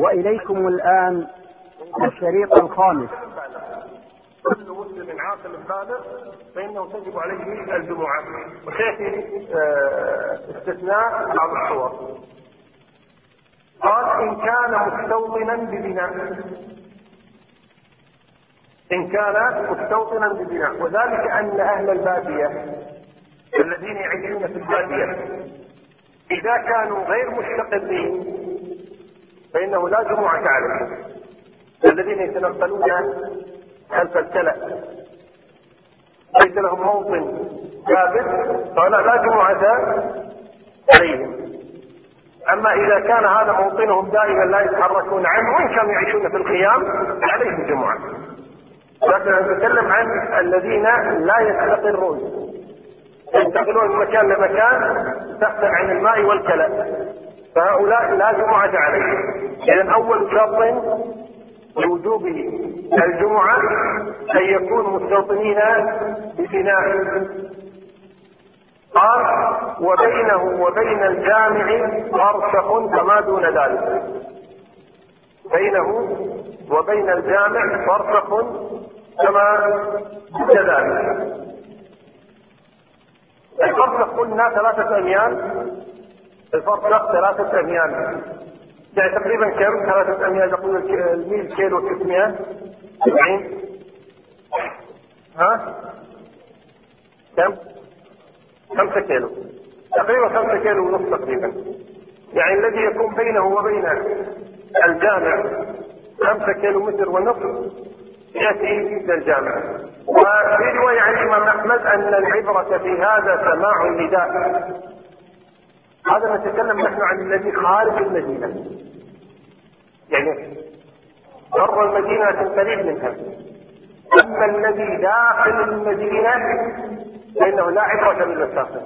وإليكم الآن الشريط الخامس. كل مسلم عاقل بالغ فإنه تجب عليه الجمعة. وسياتي آه، استثناء بعض الصور. قال إن كان مستوطنا ببناء. إن كان مستوطنا ببناء. وذلك أن أهل البادية الذين يعيشون في البادية إذا كانوا غير مستقلين فإنه لا جمعه عليهم الذين يتنقلون خلف الكلى. ليس لهم موطن ثابت فهؤلاء لا جمعة عليهم. أما إذا كان هذا موطنهم دائما لا يتحركون عنه وإن كانوا يعيشون في الخيام عليهم جمعة. لكن نتكلم عن الذين لا يستقرون. ينتقلون من مكان لمكان تحت عن الماء والكلى. فهؤلاء لا جمعة عليهم. إذا أول شرط لوجوب الجمعة أن يكونوا مستوطنين ببناء. قال وبينه وبين الجامع فرسخ فما دون ذلك. بينه وبين الجامع فرسخ كما دون ذلك. الفرسخ قلنا ثلاثة أميال. الفرسخ ثلاثة أميال يعني تقريبا كم؟ ثلاثة أميال نقول الميل كيلو 600 70 ها؟ كم؟ خمسة كيلو. تقريبا خمسة كيلو ونصف تقريبا. يعني الذي يكون بينه وبين الجامع خمسة كيلو متر ونصف يأتي إلى الجامع. وفي رواية عن الإمام أحمد أن العبرة في هذا سماع النداء. هذا نتكلم نحن عن الذي خارج المدينة. يعني بر المدينة قريب منها. أما الذي داخل المدينة فإنه لا عبرة بالمسافة.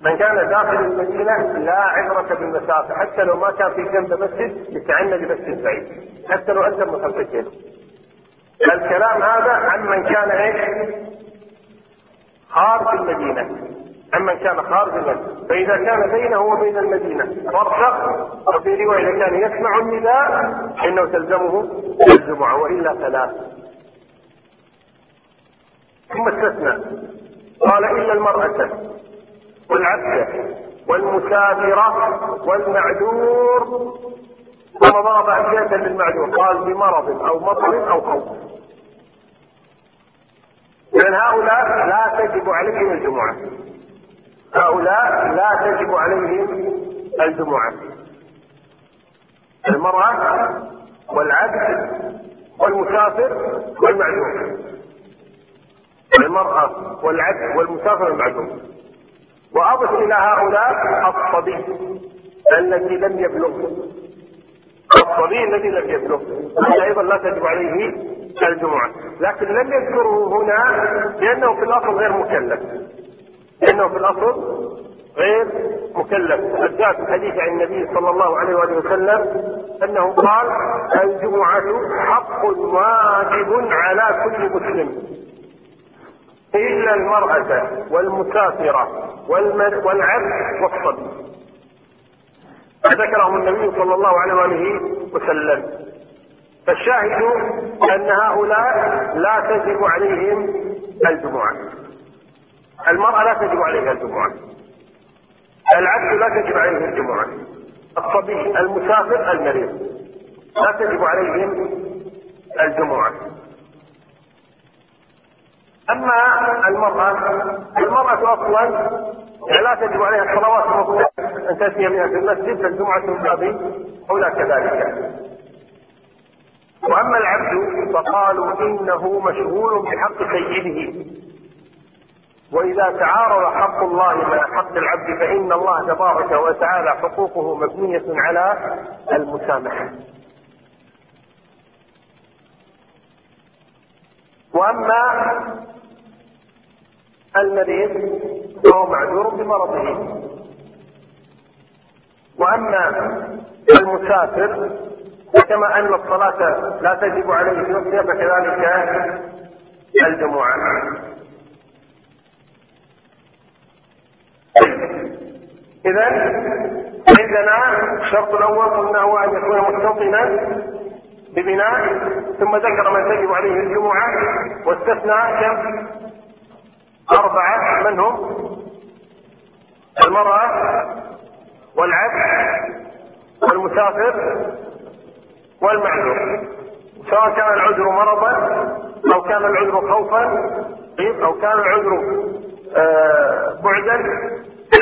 من كان داخل المدينة لا عبرة بالمسافة حتى لو ما كان في جنب مسجد يتعنى بمسجد بعيد. حتى لو أنت كيلو الكلام هذا عن من كان إيش؟ خارج المدينة. عمن كان خارج المسجد فإذا كان بينه وبين المدينة فرق وفي رواية كان يسمع النداء فإنه تلزمه الجمعة وإلا فلا. ثم استثنى. قال إلا المرأة والعبد والمسافرة والمعذور. ثم ضرب أمثلة للمعذور. قال بمرض أو مطر أو خوف. لأن هؤلاء لا تجب عليهم الجمعة. هؤلاء لا تجب عليهم الجمعة. المرأة والعبد والمسافر والمعدوم. المرأة والعبد والمسافر والمعدوم. وأضف إلى هؤلاء الصبي الذي لم يبلغ. الصبي الذي لم يبلغ. هذا أيضا لا تجب عليه الجمعة. لكن لم يذكره هنا لأنه في الأصل غير مكلف. لأنه في الأصل غير مكلف. وقد جاء في الحديث عن النبي صلى الله عليه وآله وسلم أنه قال الجمعة حق واجب على كل مسلم. إلا المرأة والمسافرة والعبد والصبي. ذكرهم النبي صلى الله عليه وآله وسلم. فالشاهد أن هؤلاء لا تجب عليهم الجمعة. المرأة لا تجب عليها الجمعة. العبد لا تجب عليه الجمعة. الصبي المسافر المريض. لا تجب عليهم الجمعة. أما المرأة المرأة أصلا لا تجب عليها الصلوات المفروض أن تأتي بها في المسجد فالجمعة من باب أولى كذلك. وأما العبد فقالوا إنه مشغول بحق سيده. وإذا تعارض حق الله مع حق العبد فإن الله تبارك وتعالى حقوقه مبنية على المسامحة. وأما المريض فهو معذور بمرضه. وأما المسافر فكما أن الصلاة لا تجب عليه في نفسها فكذلك الجمعة. إذا عندنا الشرط الأول قلنا هو أن يكون مستوطنا ببناء ثم ذكر من تجب عليه الجمعة واستثنى كم؟ أربعة من هم؟ المرأة والعبد والمسافر والمعذور سواء كان العذر مرضا أو كان العذر خوفا أو كان العذر آه بعدا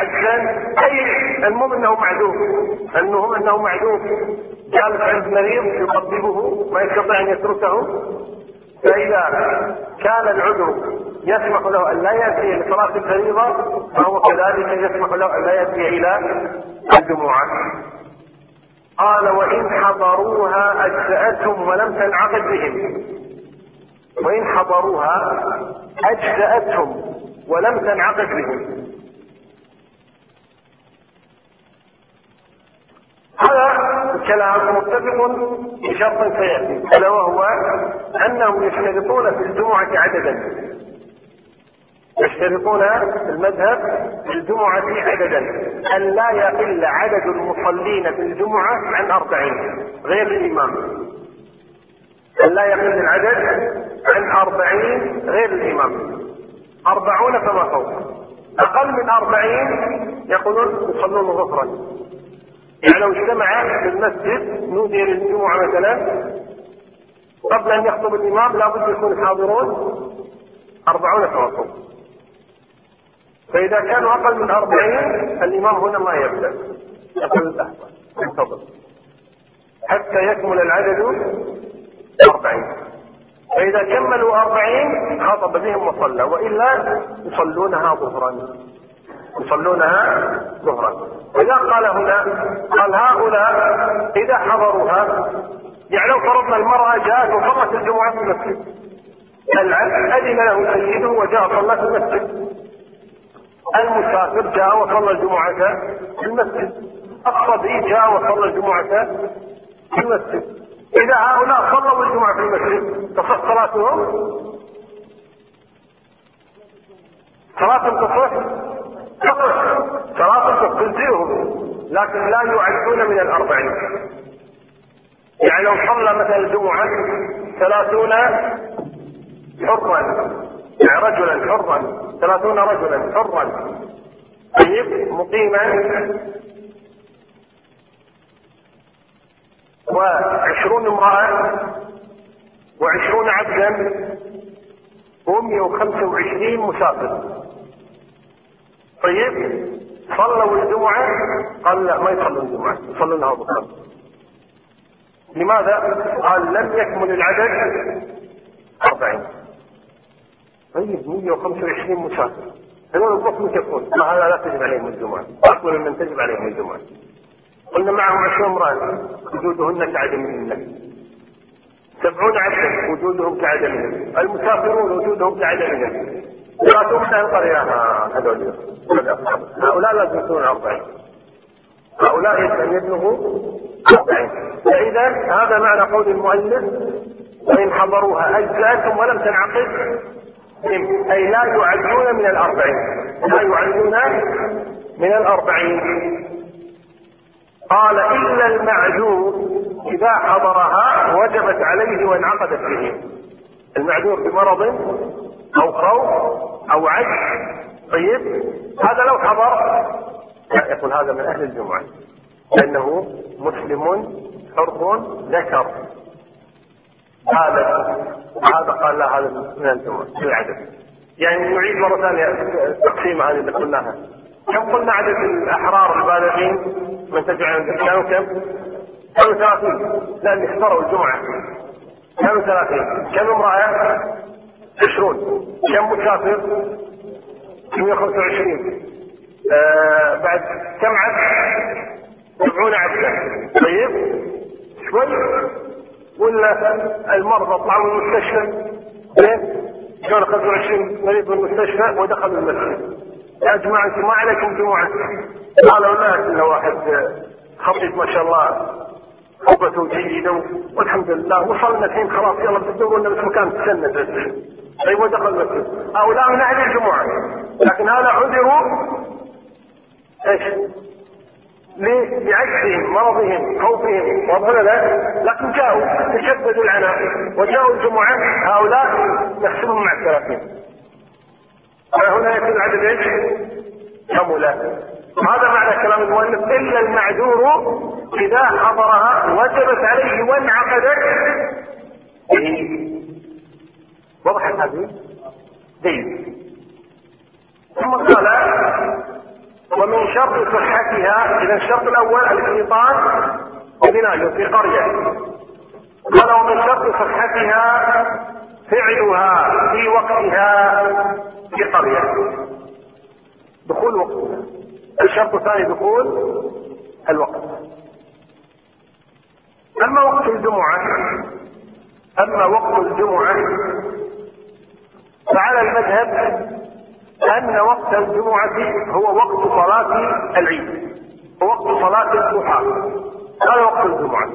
عجزا أي المهم إنه معذور المهم إنه معذور جالس عند مريض يطببه ما يستطيع أن يتركه. فإذا كان العذر يسمح له أن لا يأتي لصلاه الفريضة فهو كذلك يسمح له أن لا يأتي إلى الجمعة. قال وإن حضروها أجزأتهم ولم تنعقد بهم. وإن حضروها أجزأتهم ولم تنعقد بهم. هذا الكلام متفق بشرط سيأتي ألا وهو أنهم يشترطون في الجمعة عددا. يشترطون في المذهب في الجمعة عددا. أن لا يقل عدد المصلين في الجمعة عن أربعين غير الإمام. أن لا يقل العدد عن أربعين غير الإمام. أربعون فما فوق. أقل من أربعين يقولون يصلون ظهرا يعني لو اجتمع في المسجد نودي للجمعة مثلا قبل أن يخطب الإمام لابد يكون الحاضرون أربعون فوق فإذا كانوا أقل من أربعين الإمام هنا ما يبدأ يقول اللحظة انتظر حتى يكمل العدد أربعين. فإذا كملوا أربعين خاطب بهم وصلى وإلا يصلونها ظهرا. يصلونها ظهرا. وإذا قال هنا قال هؤلاء إذا حضروها يعني لو فرضنا المرأة جاءت وصلت الجمعة في المسجد العبد أذن له سيده وجاء صلى في المسجد. المسافر جاء وصلى الجمعة في المسجد. الصبي جاء وصلى الجمعة في المسجد. إذا هؤلاء صلوا الجمعة في المسجد تصح صلاتهم؟ صلاة تصح؟ صلاة تجزئهم لكن لا يعدون من الأربعين. يعني لو صلى مثلا الجمعة ثلاثون حرا يعني رجلا حرا ثلاثون رجلا حرا. طيب مقيما. وعشرون امرأة وعشرون عبدا ومئة وخمسة وعشرين مسافر. طيب. صلوا الجمعة. قال لا ما يصلون الجمعة. يصلونها بكرة لماذا؟ قال لم يكمل العدد أربعين. طيب 125 مسافر. هذول الضخم يكفون ما هذا لا تجب عليهم الجمعة. أقول من تجب عليهم الجمعة. قلنا معهم عشرون امرأة وجودهن كعدمهن سبعون عبدا وجودهم كعدمهم المسافرون وجودهم كعدمهم ثلاثون من القرية هذول هؤلاء لازم يكونون أربعين. هؤلاء يبلغوا أربعين. فإذا هذا معنى قول المؤلف وإن حضروها أجزاءكم ولم تنعقد أي لا يعدون من الأربعين. لا يعدون من الأربعين. قال إلا المعذور إذا حضرها وجبت عليه وانعقدت به. المعذور بمرض أو خوف أو عجز. طيب هذا لو حضر. يقول هذا من أهل الجمعة. لأنه مسلم حر ذكر. هذا هذا قال لا هذا من الجمعة. في العدد يعني نعيد مرة ثانية التقسيم هذه اللي قلناها. كم قلنا عدد الأحرار البالغين؟ من تجعل كانوا كم؟ كانوا 30 لأن احضروا الجمعة. كانوا 30 كم امرأة؟ 20 كم مسافر؟ 125 آه بعد كم عبد؟ 70 عبدا طيب. شوي. ولا المرضى طلعوا من المستشفى؟ كانوا 25 مريض من المستشفى ودخلوا المسجد يا جماعة أنتم ما عليكم جمعة. قالوا لا إلا واحد خطيب ما شاء الله. خطبته جيدة والحمد لله. وصلنا الحين خلاص. يلا بدور لنا بس مكان تسند أيوه دخل المسجد هؤلاء من أهل الجمعة. لكن هذا عذروا إيش؟ بعجزهم مرضهم خوفهم. وهذا لكن جاءوا تشددوا العناء. وجاءوا الجمعة. هؤلاء نحسبهم مع الثلاثين فهنا يكون العدد إيش؟ كملا هذا معنى كلام المؤلف. إلا المعذور إذا حضرها وجبت عليه وانعقدت به. وضحت هذه؟ جيد. ثم قال ومن شرط صحتها إذا الشرط الأول الاستيطان ببناء في قرية. قال ومن شرط صحتها فعلها في وقتها في قرية. دخول وقتها الشرط الثاني دخول الوقت. أما وقت الجمعة أما وقت الجمعة فعلى المذهب أن وقت الجمعة هو وقت صلاة العيد. ووقت صلاة الضحى. هذا وقت الجمعة.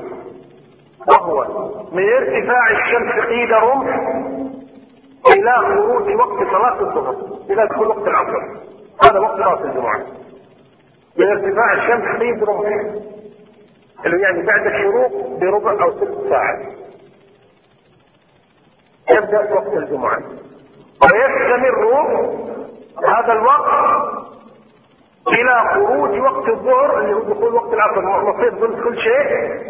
وهو من ارتفاع الشمس قيد رمح إلى خروج وقت صلاة الظهر إلى دخول وقت العصر. هذا وقت صلاة الجمعة. من ارتفاع الشمس قيد رمح اللي يعني بعد الشروق بربع أو ثلث ساعة يبدأ وقت الجمعة. ويستمر هذا الوقت إلى خروج وقت الظهر اللي هو دخول وقت العصر مصير ظل كل شيء.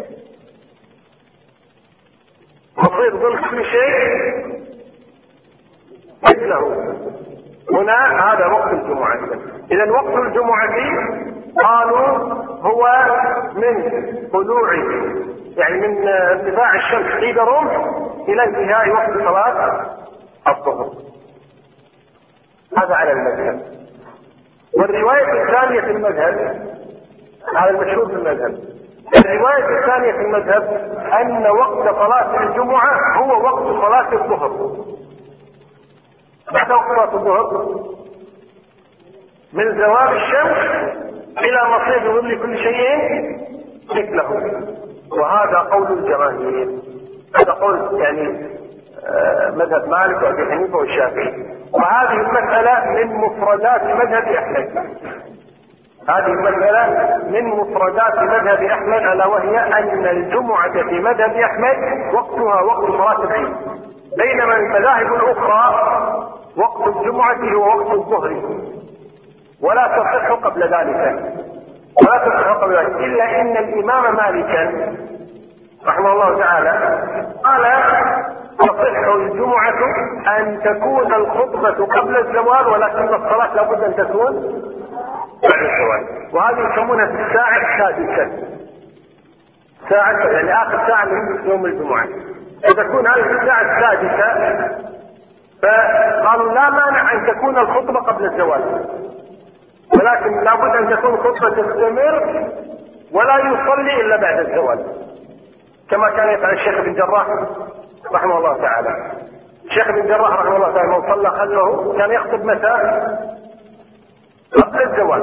مصير ظل كل شيء مثله. هنا هذا وقت الجمعة. إذا وقت الجمعة قالوا هو من طلوع يعني من ارتفاع الشمس رمح إلى انتهاء وقت صلاة الظهر. هذا على المذهب. والرواية الثانية في المذهب هذا المشهور في المذهب. الرواية الثانية في المذهب أن وقت صلاة الجمعة هو وقت صلاة الظهر. بعد وقت صلاة الظهر من زوال الشمس إلى مصير ظل كل شيء مثله. وهذا قول الجماهير. هذا قول يعني مذهب مالك وأبي حنيفة والشافعي. وهذه المسألة من مفردات مذهب أحمد. هذه المسألة من مفردات مذهب أحمد ألا وهي أن الجمعة في مذهب أحمد وقتها وقت صلاة العيد بينما المذاهب الأخرى وقت الجمعة هو وقت الظهر. ولا تصح قبل ذلك. ولا تصح قبل ذلك. إلا أن الإمام مالكا رحمه الله تعالى. قال تصح الجمعة أن تكون الخطبة قبل الزوال ولكن الصلاة لابد أن تكون بعد الزوال. وهذه يسمونها الساعة السادسة. ساعة يعني آخر ساعة من يوم الجمعة. تكون هذه الساعة السادسة فقالوا لا مانع أن تكون الخطبة قبل الزوال. ولكن لابد أن تكون الخطبة تستمر ولا يصلي إلا بعد الزوال. كما كان يفعل الشيخ بن جراح رحمه الله تعالى. الشيخ بن جراح رحمه الله تعالى من صلى خلفه كان يخطب متى؟ قبل الزواج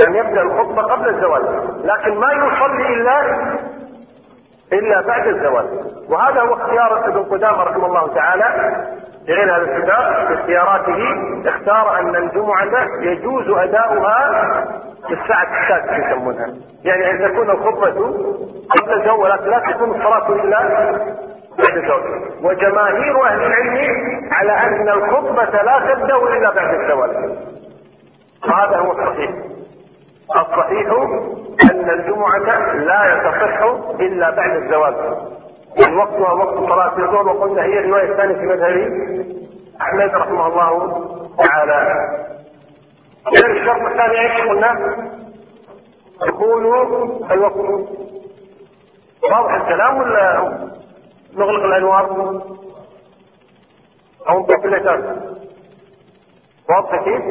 كان يبدأ الخطبة قبل الزواج لكن ما يصلي إلا إلا بعد الزواج وهذا هو اختيار ابن قدامة رحمه الله تعالى. لغير هذا الكتاب في اختياراته اختار أن الجمعه يجوز أداؤها في الساعة السادسة يسمونها. يعني أن تكون الخطبة قبل الزواج لا تكون الصلاة إلا بعد الزواج وجماهير أهل العلم على أن الخطبة لا تبدأ إلا بعد الزواج وهذا هو الصحيح. الصحيح أن الجمعة لا تصح إلا بعد الزواج يعني وقتها وقت صلاة الظهر وقلنا هي الرواية الثانية في مذهب أحمد رحمه الله تعالى اذا الشرط الثاني إيش قلنا؟ دخول الوقت واضح الكلام ولا نغلق الأنوار أو نطفي الاتار واضح كيف؟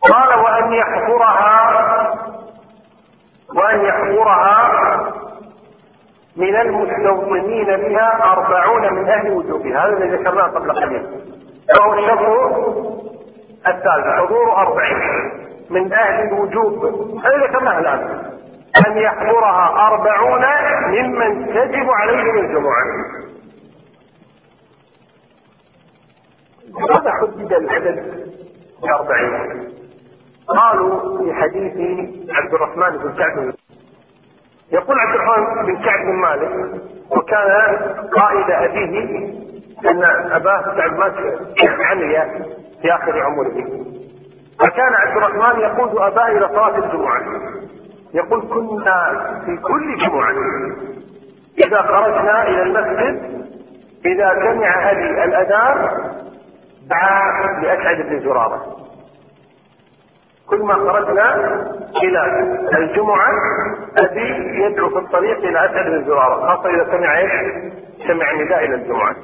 قال وان يحضرها وأن يحضرها من المستوطنين بها أربعون من أهل وجوبها هذا الذي ذكرناه قبل قليل. وهو الشرط الثالث حضور أربعين من أهل الوجوب. هذا ذكرناه الآن. أن يحضرها أربعون ممن تجب عليهم الجمعة. ماذا حدد العدد بأربعين قالوا في حديث عبد الرحمن بن كعب. يقول عبد الرحمن بن كعب بن مالك وكان قائد أبيه أن أباه كعب مات عمي في آخر عمره. فكان عبد الرحمن يقود أباه إلى صلاة الجمعة. يقول كنا في كل جمعة. إذا خرجنا إلى المسجد إذا سمع أبي الأذان دعا لأسعد بن زرارة. كل ما خرجنا إلى الجمعة أبي يدعو في الطريق إلى أسعد بن زرارة خاصة إذا سمع إيش؟ سمع نداء إلى الجمعة.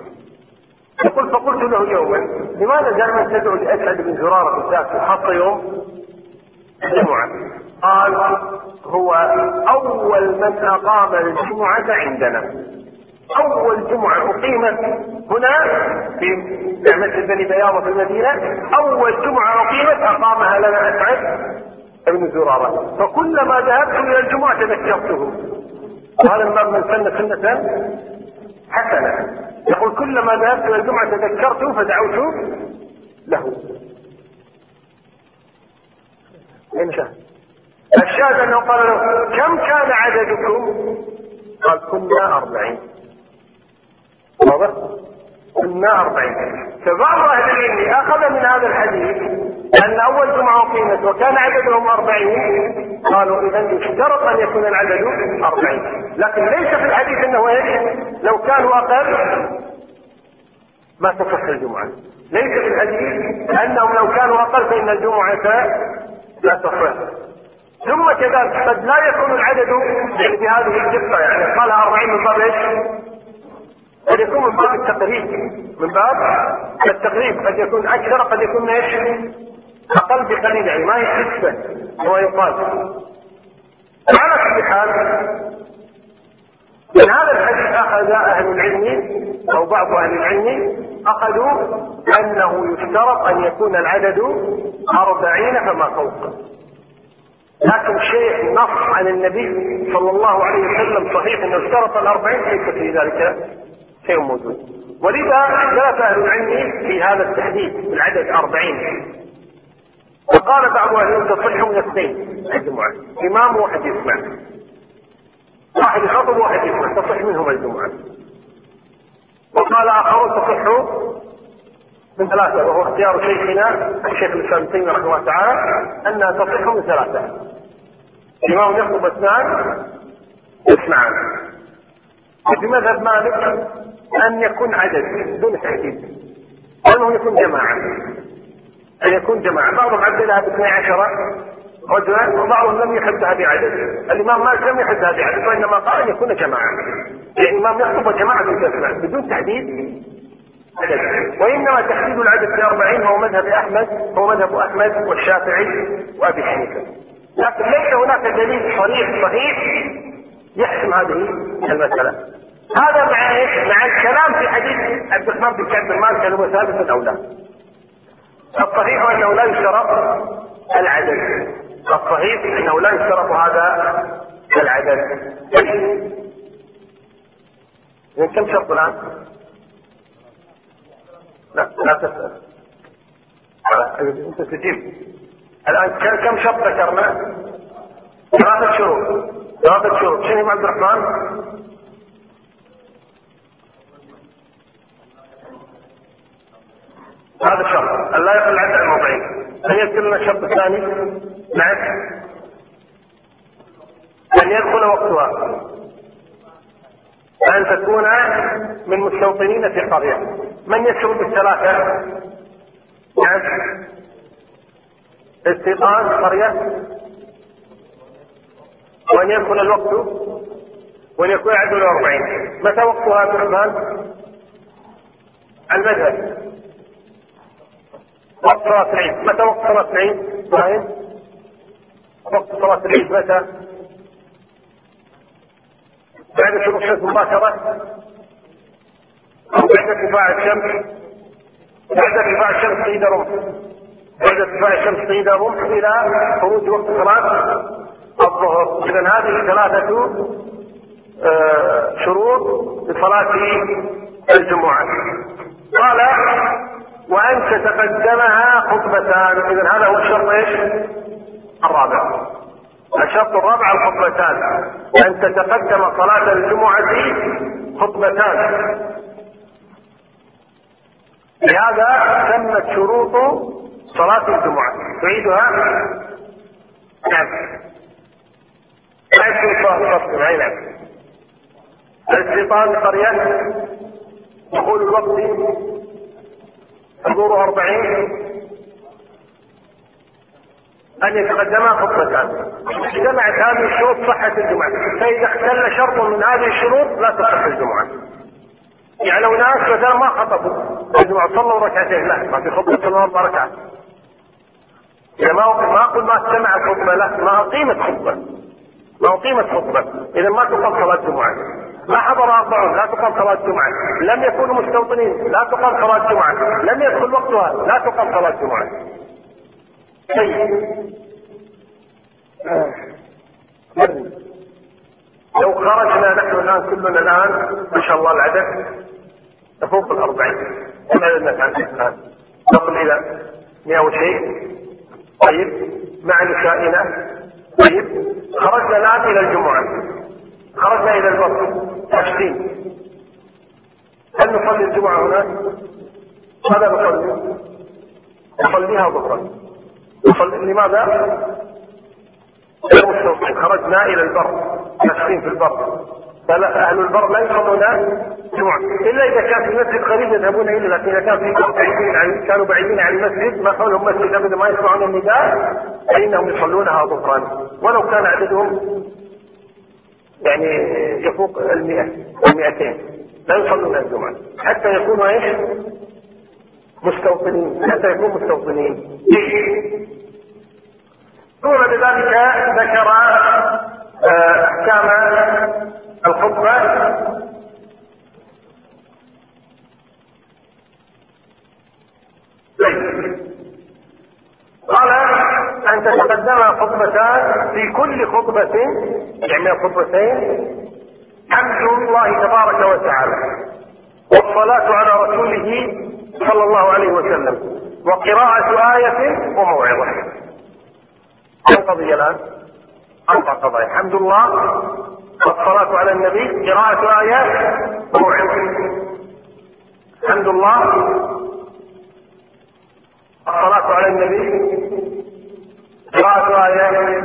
يقول فقلت له يوما لماذا دائما تدعو لأسعد بن زرارة بالذات؟ خاصة يوم الجمعة. قال هو أول من أقام الجمعة عندنا. أول جمعة أقيمت هنا في مسجد بني بياضة في المدينة أول جمعة أقيمت أقامها لنا أسعد بن زرارة. فكلما ذهبت إلى الجمعة تذكرته. وهذا من من سن سنة حسنة. يقول كلما ذهبت إلى الجمعة تذكرته فدعوت له. شاهد؟ الشاهد أنه قال له كم كان عددكم؟ قال كنا أربعين. واضح؟ كنا أربعين فبعض أهل العلم أخذ من هذا الحديث أن أول جمعة أقيمت وكان عددهم أربعين قالوا إذا يشترط أن يكون العدد أربعين لكن ليس في الحديث أنه إيش؟ لو كانوا أقل ما تصح الجمعة ليس في الحديث أنهم لو كانوا أقل فإن الجمعة لا تصح ثم كذلك قد لا يكون العدد بهذه الدقة يعني قالها 40 من إيش؟ قد يكون من باب التقريب. من باب التقريب. قد يكون أكثر قد يكون إيش؟ أقل بقليل يعني ما هي حسبه هو يقال. على كل حال من هذا الحديث أخذ أهل العلم أو بعض أهل العلم أخذوا أنه يشترط أن يكون العدد أربعين فما فوق. لكن شيء نص عن النبي صلى الله عليه وسلم صحيح أنه اشترط الأربعين ليس في ذلك. شيء موجود. ولذا اختلف أهل العلم في هذا التحديد العدد أربعين. وقال بعض أهل العلم تصح من اثنين. الجمعة. إمام واحد يسمع. واحد يخطب وواحد يسمع. تصح منهم الجمعة. وقال اخرون تصح من ثلاثة وهو اختيار شيخنا الشيخ الإسلام ابن رحمه الله تعالى أنها تصح من ثلاثة. إمام يخطب اثنان يسمعان. وفي مذهب مالك أن يكون عدد دون تحديد. وأنه يكون جماعة. أن يكون جماعة، بعضهم عدلها باثني عشر رجلا وبعضهم لم يحدها بعدد. الإمام مالك لم يحدها بعدد وإنما قال أن يكون جماعة. يعني الإمام يخطب وجماعة تسمع بدون تحديد عدد وإنما تحديد العدد في أربعين هو مذهب أحمد هو مذهب أحمد والشافعي وأبي حنيفة لكن ليس هناك دليل صريح صحيح يحسم هذه المسألة هذا مع إيش؟ مع الكلام في حديث عبد الرحمن بن كعب بن مالك هو ثابت أو لا؟ الصحيح انه لا يشترط العدد الصحيح انه لا يشترط هذا العدد من كم شرط الآن؟ لا لا تسأل أنت تجيب الآن كم شرط ذكرنا؟ ثلاثة شروط ثلاثة شروط شنو عبد الرحمن؟ هذا شرط. أن لا يقل عدد الموضعين يذكر لنا الشرط الثاني؟ نعم. أن يدخل وقتها. أن تكون من مستوطنين في قرية. من يشرب بالثلاثة؟ نعم. استيطان قرية. وأن يكون الوقت. وأن يكون عدد الأربعين. متى وقتها عبد الرحمن؟ المذهب. وقت صلاة العيد. متى وقت صلاة العيد؟ طيب وقت صلاة العيد متى؟ بعد شروق الشمس مباشرة أو بعد ارتفاع الشمس. بعد ارتفاع الشمس قيد رمح بعد ارتفاع الشمس قيد رمح إلى خروج وقت صلاة. الظهر. إذا هذه ثلاثة آه شروط لصلاة الجمعة. قال وأن تتقدمها خطبتان إذا هذا هو الشرط إيش؟ الرابع. الشرط الرابع الخطبتان أن تتقدم صلاة الجمعة خطبتان لهذا تمت شروط صلاة الجمعة. تعيدها؟ نعم. لا صلاة نعم. الاستيطان قرية. دخول الوقت حضوره أربعين. أن يتقدما خطبتان جمعت هذه الشروط صحة الجمعة. فإذا اختل شرط من هذه الشروط لا تصح الجمعة. يعني لو ناس مثلا ما خطبوا الجمعة صلوا ركعتين. لا ما في خطبة صلوا أربع ركعات ما ما أقول ما استمع الخطبة لا ما أقيمت خطبة. ما أقيمت خطبة. إذا ما صلاة الجمعة. ما حضر أربعون لا تقام صلاة الجمعة. لم يكونوا مستوطنين لا تقام صلاة الجمعة. لم يدخل وقتها لا تقام صلاة الجمعة. طيب. لو خرجنا نحن الآن كلنا الآن ما شاء الله العدد تفوق الأربعين. عددنا عندنا الآن؟ نصل إلى 100 وشيء. طيب. مع نسائنا. طيب. خرجنا الآن إلى الجمعة. خرجنا إلى الوقت. عشرين هل نصلي الجمعة هناك؟ ماذا نصلي؟ نصليها ظهرا نصلي لماذا؟ مستوطنين خرجنا إلى البر ناشفين في البر فأهل البر لا يصلون جمعة إلا إذا كان في المسجد قريب يذهبون إليه لكن إذا كان في بعيدين عن كانوا بعيدين عن المسجد ما حولهم مسجد أبدا ما يسمعون النداء فإنهم يصلونها ظهرا ولو كان عددهم يعني يفوق المئة المئتين. لا يصلون الجمعة. حتى يكونوا إيش؟ مستوطنين. حتى يكونوا مستوطنين. ثم بذلك ذكر أحكام الخطبة. قال أن تتقدم خطبتان في كل خطبة يعني خطبتين حمد الله تبارك وتعالى والصلاة على رسوله صلى الله عليه وسلم وقراءة آية وموعظة. كم قضية الآن؟ أربع قضايا. حمد الله والصلاة على النبي قراءة آيات وموعظة. حمد الله الصلاة على النبي قراءة آيات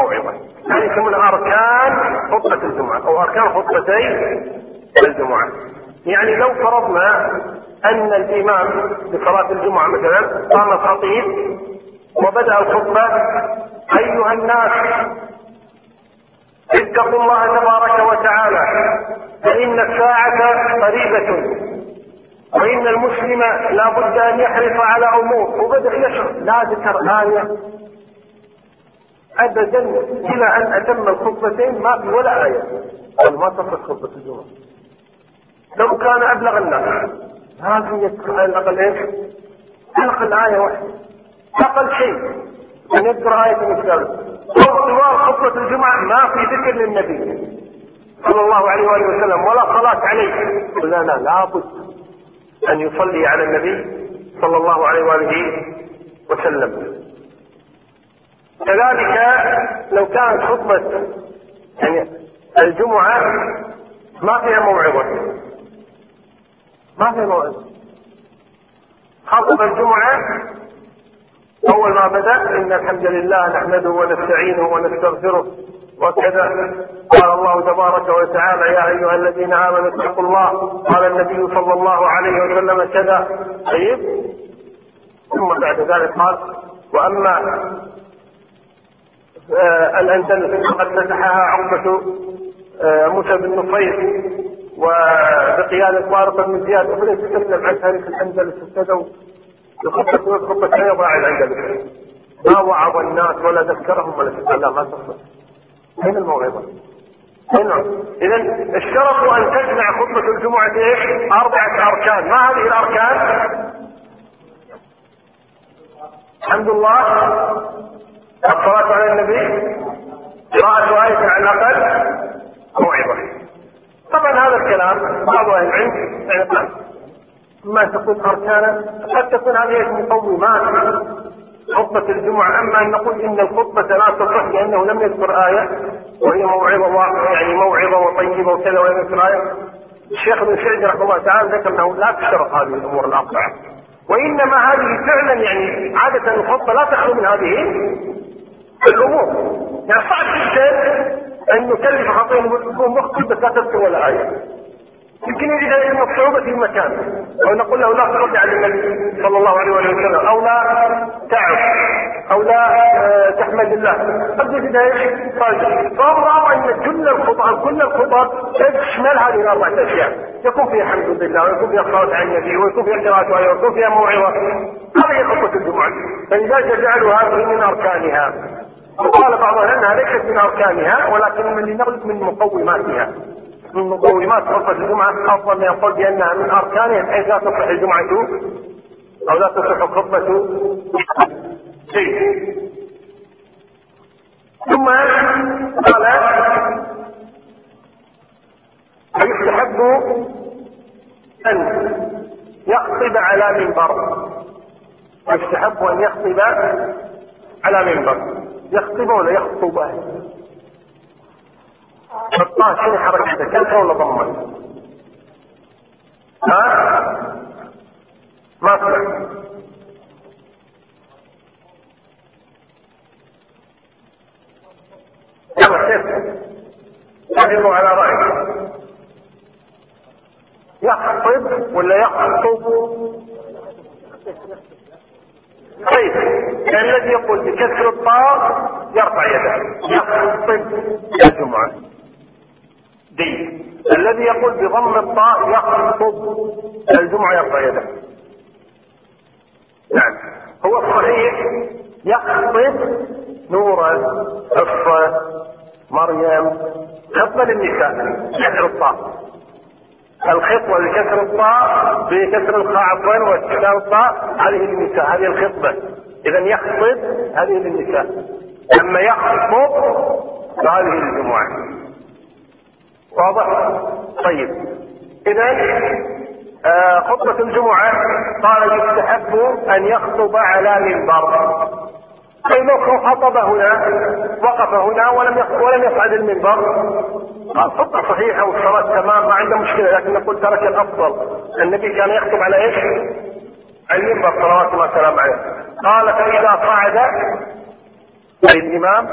موعظة هذه يسمونها أركان خطبة الجمعة أو أركان خطبتي الجمعة. يعني لو فرضنا أن الإمام بصلاة الجمعة مثلا قام الخطيب وبدأ الخطبة أيها الناس اتقوا الله تبارك وتعالى فإن الساعة قريبة وإن المسلم لا بد أن يحرص على أمور وبدأ يشرح لا ذكر آية أبدا إلى أن أتم الخطبتين ما في ولا آية. ما تصل خطبة الجمعة لو كان أبلغ الناس. يذكر على الأقل إيش؟ على الأقل آية واحدة. أقل شيء. أن يذكر من كتابه طوال خطبة الجمعة ما في ذكر للنبي. صلى الله عليه وآله وسلم. ولا صلاة عليه. لا لا لابد أن يصلي على النبي صلى الله عليه وآله وسلم. كذلك لو كانت خطبة يعني الجمعة ما فيها موعظة. ما فيها موعظة. خطب الجمعة أول ما بدأ إن الحمد لله نحمده ونستعينه ونستغفره وكذا. قال الله تبارك وتعالى يا أيها الذين آمنوا اتقوا الله. قال النبي صلى الله عليه وسلم كذا. طيب. ثم بعد ذلك قال وأما آه الأندلس فقد فتحها عقبة آه موسى بن نصير وبقيادة طارق بن زياد وبدأ يتكلم عن تاريخ الأندلس ابتدوا يخطط خطة لا يضاع الأندلس ما وعظ الناس ولا ذكرهم ولا لا ما تصلح أين الموعظة؟ إذا اشترطوا أن تجمع خطبة الجمعة إيش؟ أربعة أركان، ما هذه الأركان؟ الحمد لله الصلاة على النبي قراءة آية على الأقل موعظة. طبعا هذا الكلام بعض أهل العلم ما تكون أركانا؟ قد تكون هذه مقومات. خطبة الجمعة أما أن نقول إن الخطبة لا تصح لأنه لم يذكر آية وهي موعظة يعني موعظة وطيبة وكذا ولم يذكر آية. الشيخ ابن سعيد رحمه الله تعالى ذكر أنه لا تشترط هذه الأمور الأربعة. وإنما هذه فعلا يعني عادة الخطبة لا تخلو من هذه الأمور. يعني صعب جدا أن نكلف مخطب بس لا تذكر ولا آية يمكن يجد علم الصعوبة في المكان. أو نقول له لا تصلي على النبي صلى الله عليه وسلم. أو لا تعب أو لا آه، تحمد الله. قد يجد إيش؟ فالله أن كل الخطب كل الخطب تشمل هذه الأربعة أشياء. يكون فيها حمد لله ويكون فيها صلاة على النبي ويكون فيها قراءة آية ويكون فيها موعظة. هذه خطبة الجمعة. فلذلك جعلوا هذه من أركانها. وقال بعضهم أنها ليست من أركانها ولكن من لنغلق من مقوماتها. من مقومات خطبة الجمعة أفضل من يقول بأنها من أركانها بحيث لا تصح الجمعة. أو لا تصح الخطبة. شيء. ثم قال ويستحب أن يخطب على منبر. ويستحب أن يخطب على منبر. يخطب ولا يخطب الطاء شنو حركته كسر ولا ضمة؟ ها؟ ما اسمع يلا كيف؟ اعلموا على رأيك يخطب ولا يخطب؟ طيب الذي يقول بكسر الطاء يرفع يده يخطب الجمعه دي الذي يقول بضم الطاء يخطب الجمعة يرفع يده. نعم. هو الصحيح يخطب نورا حفصة مريم خطبة للنساء كسر الطاء. الخطبة بكسر الطاء بكسر الخاء عفوا وكسر الطاء هذه للنساء هذه الخطبة. إذا يخطب هذه للنساء. أما يخطب فهذه للجمعة واضح؟ طيب. اذا آه خطبة الجمعة قال يستحب أن يخطب على منبر. اي لو خطب هنا وقف هنا ولم ولم يصعد المنبر. قال خطبة صحيحة والصلاة تمام ما عنده مشكلة لكن نقول ترك الأفضل. النبي كان يخطب على إيش؟ المنبر صلوات الله وسلامه عليه. قال فإذا صعد اي الإمام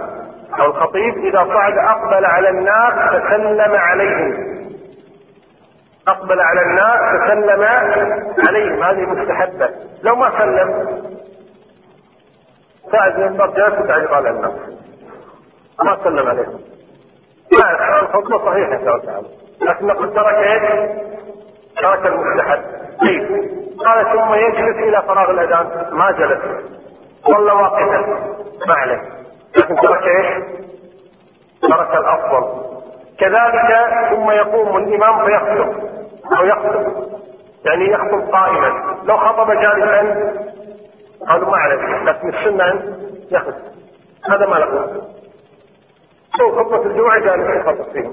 أو الخطيب إذا صعد أقبل على الناس فسلم عليهم. أقبل على الناس فسلم عليهم. هذه مستحبة. لو ما سلم صعد من جالس وتعليق على الناس. ما سلم عليهم. لا الخطبة صحيحة ان شاء الله تعالى لكن نقول ترك إيش؟ ترك المستحب. طيب. قال ثم يجلس إلى فراغ الأذان. ما جلس. صلى واقفا. ما عليه. لكن ترك إيش؟ ترك الأفضل. كذلك ثم يقوم الإمام فيخطب أو يخطب يعني يخطب قائما. لو خطب جالسا قالوا ما عليك لكن السنة يخطب هذا ما له لو خطبة الجمعة جالس يخطب فيه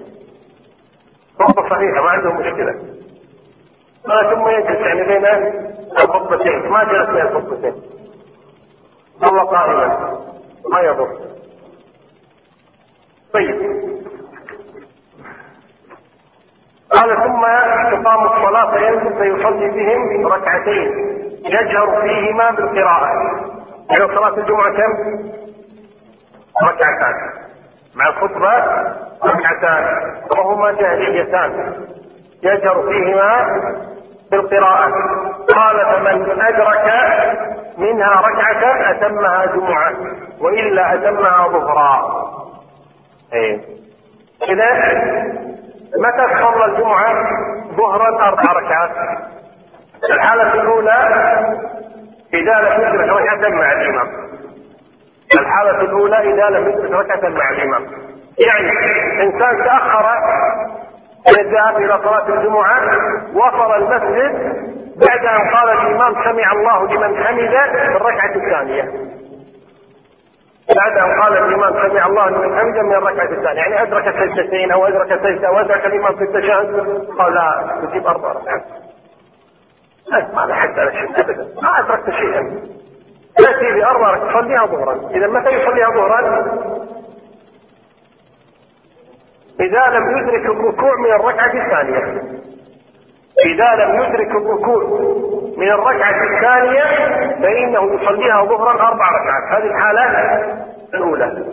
خطبة صحيحة ما عنده مشكلة. ما ثم يجلس يعني بين الخطبتين. ما جلس بين الخطبتين. هو قائما. ما يضر. طيب. قال ثم تقام الصلاة فيصلي بهم ركعتين يجهر فيهما بالقراءة. يعني صلاة الجمعة كم؟ ركعتان. مع الخطبة ركعتان وهما جاهليتان. يجهر فيهما بالقراءة. قال فمن أدرك منها ركعة أتمها جمعة وإلا أتمها ظهرا. إيه. إذا متى تصلى الجمعة؟ ظهرا أربع ركعات. الحالة الأولى اذا لم يدرك ركعة مع الإمام. الحالة الأولى اذا لم يدرك ركعة مع الإمام. يعني إنسان تأخر الذهاب إلى صلاة الجمعة وصل المسجد بعد أن قال الإمام سمع الله لمن حمده في الركعة الثانية. بعد أن قال الإمام سمع الله لمن حمده من الركعة الثانية. يعني أدرك سجدتين أو أدرك سجدة أو أدرك الإمام في التشهد قال لا تجيب أربع ركعات. ما لحقت على شيء ابدا. ما أدركت شيئا. تاتي بأربع تصليها ظهرا. إذا متى يصليها ظهرا؟ إذا لم يدرك الركوع من الركعة الثانية. إذا لم يدرك الركوع من الركعة الثانية فإنه يصليها ظهرا أربع ركعات. هذه الحالة الأولى.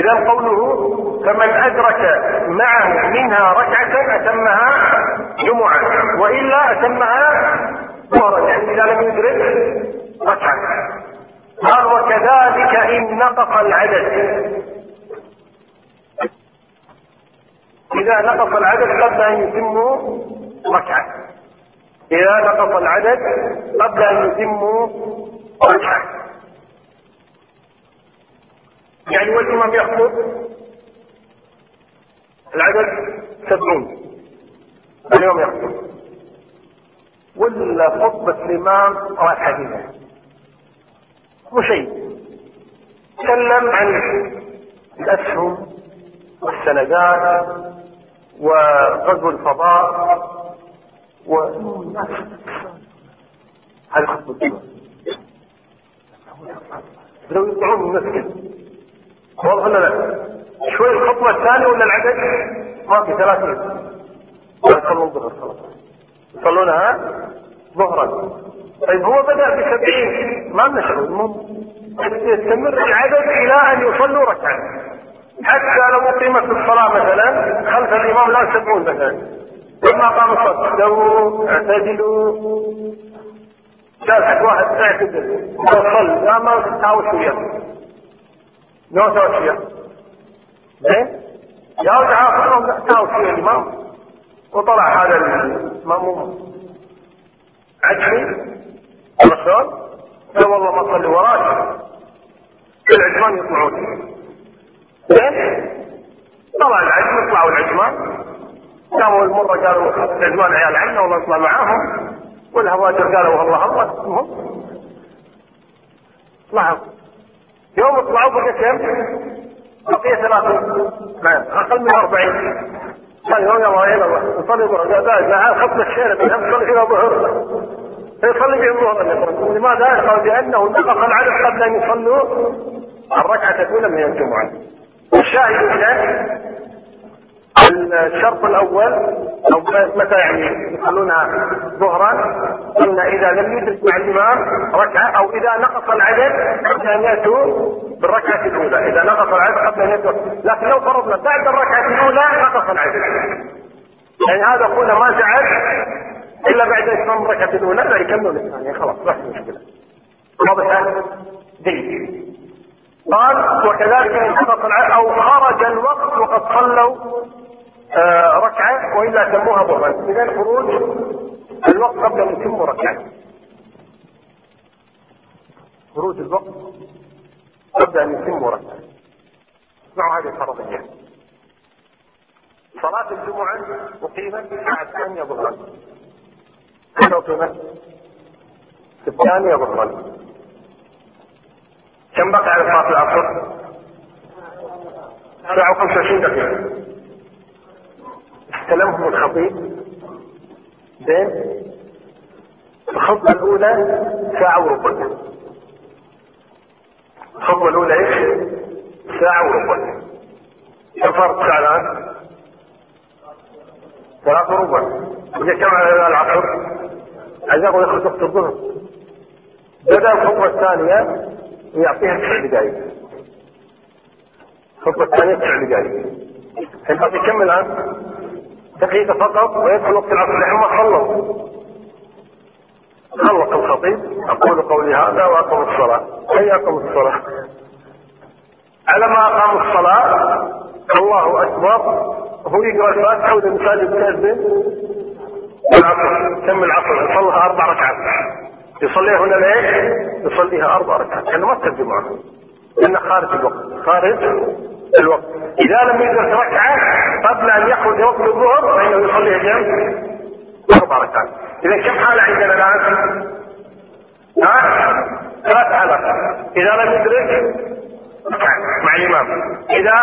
إذا قوله فمن أدرك معه منها ركعة أتمها جمعة وإلا أتمها ظهرا يعني إذا لم يدرك ركعة. قال وكذلك إن نقص العدد. إذا نقص العدد قبل أن يتموا ركعة. إذا نقص العدد قبل أن يتموا ركعة. يعني والإمام يخطب العدد سبعون. اليوم يخطب. ولا خطبة الإمام رايحة بنا مو شيء. تكلم عن الأسهم والسندات وغزو الفضاء و خطبة لو يطلعون من المسجد. واضح ولا لا؟ شوي الخطوة الثانية ولا العدد؟ ما في ثلاثين يصلون الظهر خلاص يصلونها ظهرا. طيب هو بدأ بسبعين ما شغل المهم يستمر العدد إلى أن يصلوا ركعة. حتى لو أقيمت الصلاة مثلا خلف الإمام لا سبعون مثلا. لما قام الصف استووا اعتدلوا. حق واحد اعتدل. وصل لا ما تتعاوش وياه نو توشيا زين جاوز عاصر توشيا الإمام. وطلع هذا المأموم. عجمي الرسول قال والله ما صلي وراك. العجمان يطلعون. طلع العجم طلعوا العجمان. قاموا المرة قالوا العجمان عيال عنا والله نطلع معاهم. والهواجر قالوا والله الله. المهم. طلعوا. يوم طلعوا بقى كم؟ بقي ثلاثة. نعم. أقل من أربعين. قال يوم يلا يلا نصلي ظهر قال مع خطبة الشارع بهم نصلي فيها ظهر فيصلي بهم ظهر لماذا؟ قال لأنه نقص العدد قبل أن يصلوا الركعة الأولى من الجمعة. الشاهد هنا الشرط الأول أو متى يعني يصلونها ظهرا قلنا إذا لم يدرك مع الإمام ركعة أو إذا نقص العدد قبل أن يأتوا بالركعة الأولى. إذا نقص العدد قبل أن يأتوا. لكن لو فرضنا بعد الركعة الأولى نقص العدد. يعني هذا قلنا ما زعل إلا بعد اتمام الركعة الأولى. لا يكملون الثانية خلاص ما في مشكلة. واضح؟ جيد. قال وكذلك إن سقط أو خرج الوقت وقد صلوا آه ركعة وإلا سموها ظهرا إذا خروج الوقت قبل أن يتم ركعة. خروج الوقت قبل أن يتم ركعة. اسمعوا هذه الفرضية. صلاة الجمعة أقيمت الساعة الثانية ظهرا كم أقيمت؟ في الثانية ظهرا كم بقي على صلاة العصر؟ ساعة 25 دقيقة استلمهم الخطيب زين الخطبة الأولى ساعة وربع الخطبة الأولى إيش؟ ساعة وربع كم فرق ساعة الآن؟ ثلاثة وربع وجا كم على العصر؟ عايز ياخذ وقت الظهر بدأ الخطبة الثانية ويعطيها تسع دقائق الخطبة الثانية تسع دقائق الحين كم الآن؟ دقيقة فقط ويدخل وقت العصر. لأن ما صلوا خلق الخطيب؟ أقول قولي هذا وأقم الصلاة. أي أقم الصلاة؟ على ما أقام الصلاة الله أكبر. هو يقرأ الفاتحة وإذا المساجد تأذن العصر. كم العصر. يصليها أربع ركعات. يصليها هنا ليش؟ يصليها أربع ركعات لأنه ما ترجمها لأنه خارج الوقت خارج الوقت إذا لم يدرك ركعة قبل أن يخرج وقت الظهر فإنه يصلي كم؟ أربع ركعات إذا كم حالة عندنا الآن؟ ها؟ ثلاث حالات إذا لم يدرك مع الإمام إذا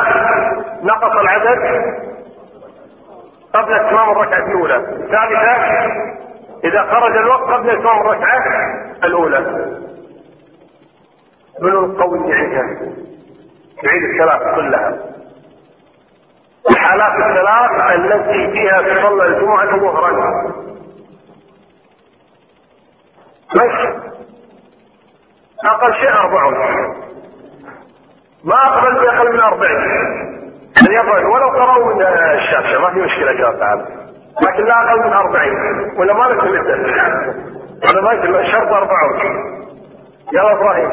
نقص العدد قبل إتمام الركعة الأولى الثالثة إذا خرج الوقت قبل إتمام الركعة الأولى. من القوي عنده يعيد الثلاث كلها. الحالات الثلاث التي فيها تصلى الجمعة ظهرا ماشي أقل شيء أربعون ما أقبل بأقل من أربعين أن يظهر ولو قرأوا من الشاشة ما في شاء الله تعالى لكن لا أقل من أربعين. ولا ما لك مدة. أنا ما الشرط أربعون يا إبراهيم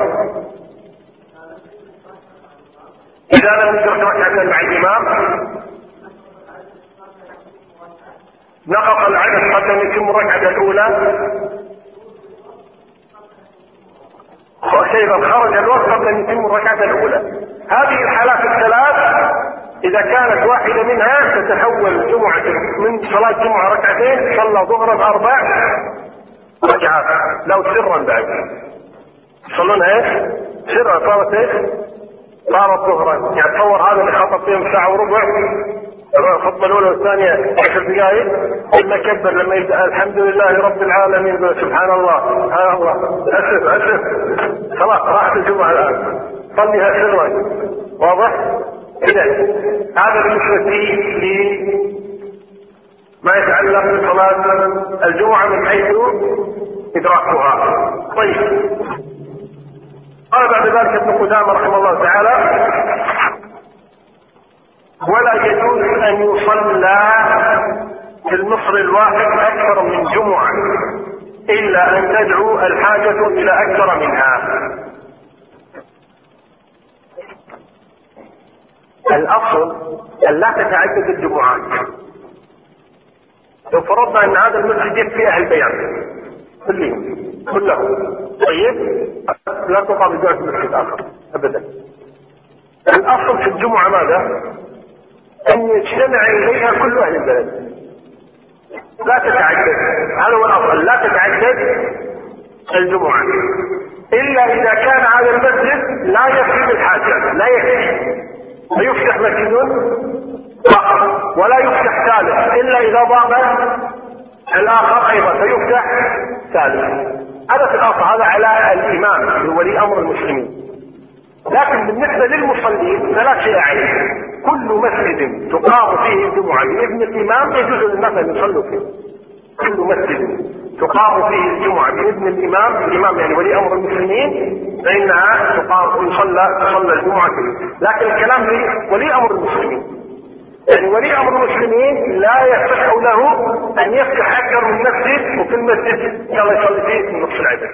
إذا لم يدرك ركعتين مع الإمام نقص العدد لم يتم الركعة الأولى. وكيف خرج الوقت قبل أن يتم الركعة الأولى. هذه الحالات الثلاث إذا كانت واحدة منها تتحول جمعة من صلاة جمعة ركعتين صلى ظهرا أربع ركعات لو سرا بعد. يصلون إيش؟ سرا. صارت إيش؟ صارت ظهرا. يعني تصور هذا اللي خطط فيهم ساعة وربع. الخطبة الأولى والثانية عشر دقائق. ثم كبر لما يبدأ. الحمد لله رب العالمين. سبحان الله. سبحان الله أسف أسف. خلاص راحت الجمعة الآن. صليها سرا. واضح؟ إذا هذا بالنسبة لي ما يتعلق بصلاة الجمعة من حيث إدراكها. طيب. قال بعد ذلك ابن قدامة رحمه الله تعالى ولا يجوز أن يصلى في المصر الواحد أكثر من جمعة إلا أن تدعو الحاجة إلى أكثر منها. الأصل أن لا تتعدد الجمعات لو فرضنا أن هذا المسجد يكفي أهل بيان كلهم. كلهم. طيب؟ لا تقام بدون مسجد اخر ابدا. الأصل في الجمعه ماذا؟ أن يجتمع إليها كل أهل البلد. لا تتعدد. هذا هو الافضل لا تتعدد الجمعة إلا إذا كان هذا المسجد لا يكفي بالحاجة لا يكفي فيفتح مسجد اخر ولا يفتح ثالث. إلا إذا ضاق الآخر أيضا فيفتح ثالث. هذا في الأصل هذا على الإمام ولي أمر المسلمين. لكن بالنسبة للمصلين فلا شيء عليه. كل مسجد تقام فيه الجمعة بإذن الإمام يجوز للناس أن يصلوا فيه. كل مسجد. تقام فيه الجمعة بإذن الإمام الإمام يعني ولي أمر المسلمين فإنها تقام يصلى تصلى الجمعة فيه لكن الكلام لولي أمر المسلمين. يعني ولي أمر المسلمين لا يصح له أن يفتح أكثر من مسجد وفي المسجد يصلي فيه نصف العدد.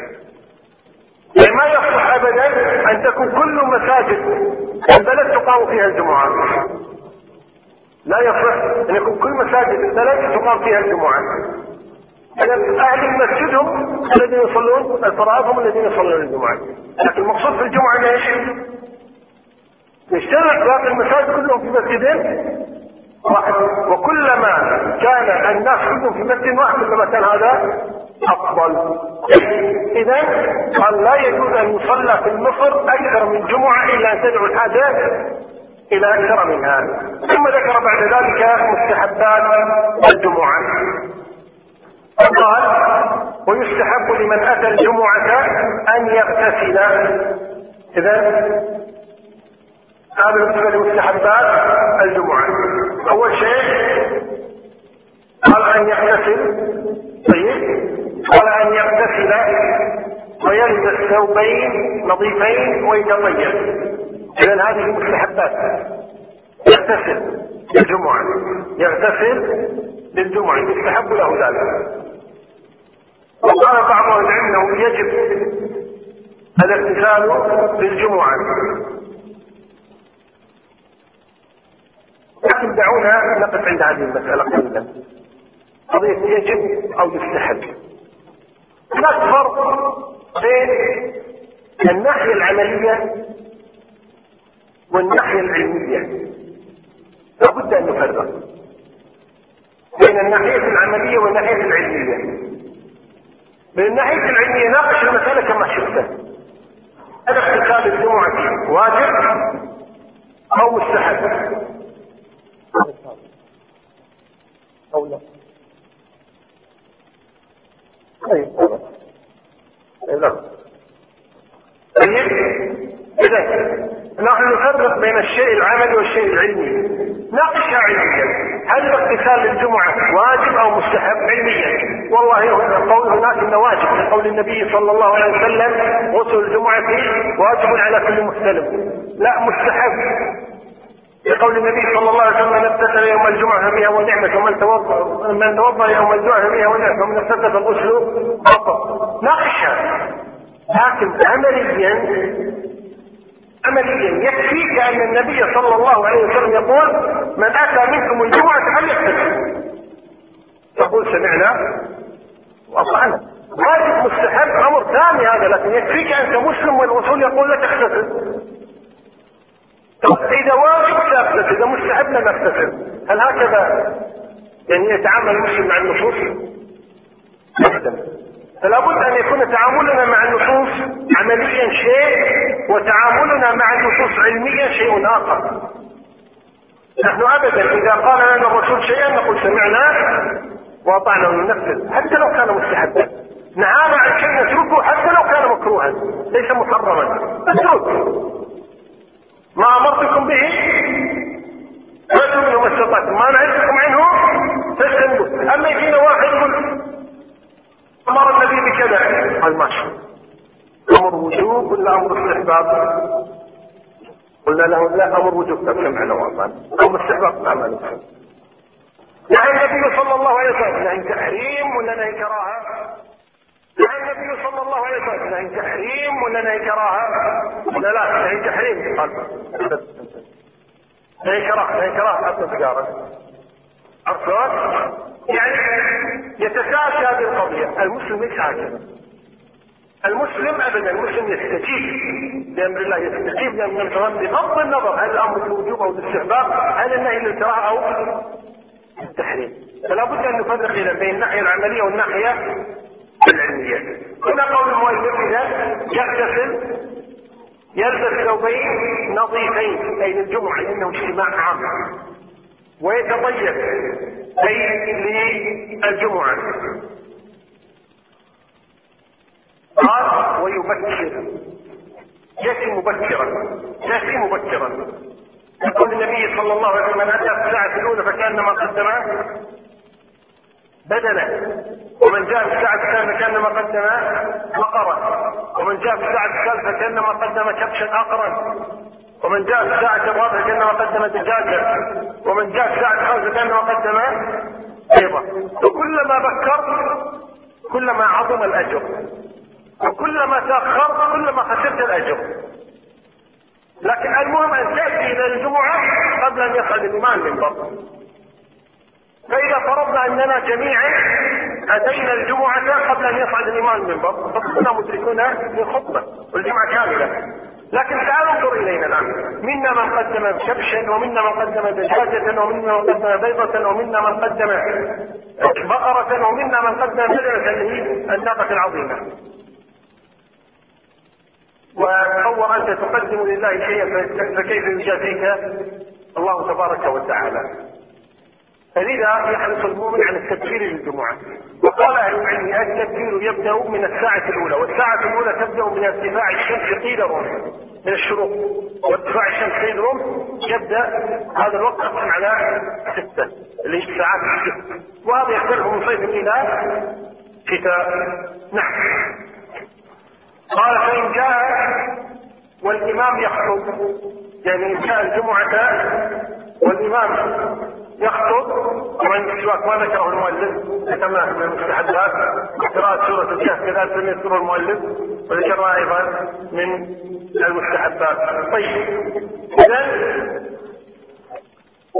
يعني ما يصح ابدا أن تكون كل مساجد البلد تقام فيها الجمعات لا يصح أن يكون كل مساجد البلد تقام فيها الجمعات أهل المسجد هم الذين يصلون الفرائض هم الذين يصلون الجمعات لكن المقصود في الجمعة إيش؟ يجتمع باقي المساجد كلهم في مسجدين واحد. وكلما كان الناس كلهم في مسجد واحد كلما كان هذا أفضل. إذا قال لا يجوز أن يصلى في مصر أكثر من جمعة إلا أن تدعو الحاجة إلى أكثر منها. ثم ذكر بعد ذلك مستحبات الجمعة. قال ويستحب لمن أتى الجمعة أن يغتسل. اذا هذا بالنسبة لمستحبات الجمعة. أول شيء قال أن يغتسل طيب قال أن يغتسل ويلبس ثوبين نظيفين ويتطيب. اذا هذه مستحبات. يغتسل للجمعة. يغتسل للجمعة. يستحب له ذلك. وقال بعض أهل العلم إنه يجب الاغتسال للجمعة لكن دعونا نقف عند هذه المسألة قليلا قضية يجب أو يستحب. هناك فرق بين الناحية العملية والناحية العلمية. لابد أن نفرق بين الناحية العملية والناحية العلمية. من ناحية العلمية ناقش المسألة كما شفتها هل اغتسال الجمعة واجب أو مستحب؟ أو لا طيب لا طيب إذا نحن نفرق بين الشيء العملي والشيء العلمي ناقشها علميا هل اغتسال الجمعة واجب أو مستحب علميا؟ والله قول هناك واجب قول النبي صلى الله عليه وسلم غسل الجمعة واجب على كل مسلم. لا مستحب. لقول النبي صلى الله عليه وسلم من اغتسل يوم الجمعة فبها ونعمة ومن توضأ من توضأ يوم الجمعة فبها ونعمة ومن اغتسل فالغسل بطل ناقشها لكن عمليا عمليا يكفيك أن النبي صلى الله عليه وسلم يقول من أتى منكم الجمعة فليغتسل تقول سمعنا؟ واطعنا واجب مستحب أمر ثاني هذا لكن يكفيك أنت مسلم والرسول يقول لك اغتسل إذا واجب تغتسل إذا مستحب لم اغتسل هل هكذا؟ يعني يتعامل المسلم مع النصوص؟ فلا بد أن يكون تعاملنا مع النصوص عمليا شيء وتعاملنا مع النصوص علميا شيء آخر. نحن ابدا إذا قال لنا الرسول شيئا نقول سمعنا وأطعنا وننفذ حتى لو كان مستحبا. نهانا عن شيء نتركه حتى لو كان مكروها. ليس محرما نترك ما أمرتكم به؟ فاتوا منه ما استطعتم. ما نهيتكم عنه؟ فاجتنبوه أما يجينا واحد يقول أمر النبي بكذا. قال ماشي أمر وجوب ولا أمر استحباب؟ قلنا له لا أمر وجوب. سمعنا واطعنا أمر استحباب؟ لا ما نهى النبي صلى الله عليه وسلم. نهي تحريم ولا نهي كراهة؟ نهى النبي صلى الله عليه وسلم. نهي تحريم ولا نهي كراهة؟ ولا لا نهي تحريم قال. نهي كراهة نهي كراهة. حتى سيجارة. عرفت؟ يعني يتساءل في هذه القضية. المسلم ليس هكذا المسلم ابدا المسلم يستجيب. لأمر الله يستجيب. لامر الله بغض النظر هل الأمر بالوجوب أو بالاستحباب هل النهي للكراهة أو التحريم. فلا بد أن نفرق بين الناحية العملية والناحية العلمية. هنا قول المؤلف إذا يغتسل يلبس ثوبين نظيفين أي للجمعة لأنه اجتماع عام. ويتطيب أي للجمعة. قال ويبكر. يأتي مبكرا. يأتي مبكرا. يقول النبي صلى الله عليه وسلم من أتى في الساعة الأولى فكأنما قدم بدنا ومن جاء في الساعة الثانية كأنما قدم بقرة ومن جاء في الساعة الثالثة كأنما قدم كبشا أقرا ومن جاء في الساعة الرابعة كأنما قدم دجاجة ومن جاء في الساعة الخامسة كأنما قدم بيضة. وكلما بكرت كلما عظم الأجر وكلما تأخرت كلما خسرت الأجر. لكن المهم أن تأتي إلى الجمعة قبل أن يصعد الإمام من بطن. فإذا فرضنا أننا جميعا أتينا الجمعة قبل أن يصعد الإمام من بطن فكنا مدركون للخطبة والجمعة كاملة. لكن تعالوا انظر إلينا الآن. منا من قدم كبشا ومنا من قدم دجاجة ومنا من قدم بيضة ومنا من قدم بقرة ومنا من قدم هي الناقة العظيمة. وتصور انت تقدم لله شيئا فكيف يجازيك الله تبارك وتعالى. فلذا يحرص المؤمن على التبكير للجمعة. وقال أهل العلم التبكير يبدأ من الساعة الأولى والساعة الأولى تبدأ من ارتفاع الشمس قيل من الشروق. وارتفاع الشمس قيل يبدأ هذا الوقت على ستة اللي هي الساعات الست وهذا يختلف من صيف إلى شتاء. نعم. قال فإن جاء والإمام يخطب يعني إن جاء الجمعة والإمام يخطب ومن السواك ما ذكره المؤلف ذكرناه من المستحبات قراءة سورة الكهف كذلك لم يذكره المؤلف وذكرناه أيضا من المستحبات. طيب إذا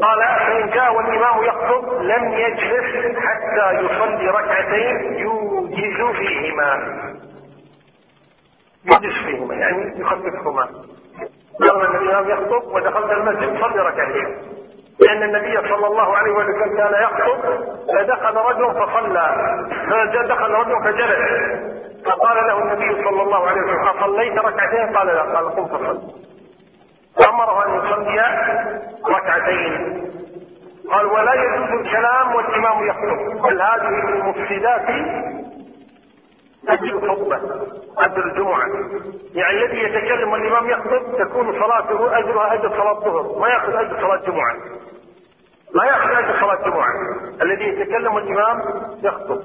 قال فإن جاء والإمام يخطب لم يجلس حتى يصلي ركعتين يوجز فيهما. يوجز فيهما يعني يخففهما. قال ان الإمام يخطب ودخلت المسجد صلي ركعتين. لأن النبي صلى الله عليه وسلم كان يخطب فدخل رجل فصلى. فدخل رجل فجلس. فقال له النبي صلى الله عليه وسلم أصليت ركعتين؟ قال لا. قال قم فصل فأمره أن يصلي ركعتين. قال ولا يجوز الكلام والإمام يخطب بل هذه من المفسدات أجل خطبة أجل الجمعة يعني الذي يتكلم والإمام يخطب تكون صلاته أجرها أجر صلاة الظهر ما يأخذ أجر صلاة جمعة. ما يأخذ أجر صلاة جمعة. الذي يتكلم والإمام يخطب.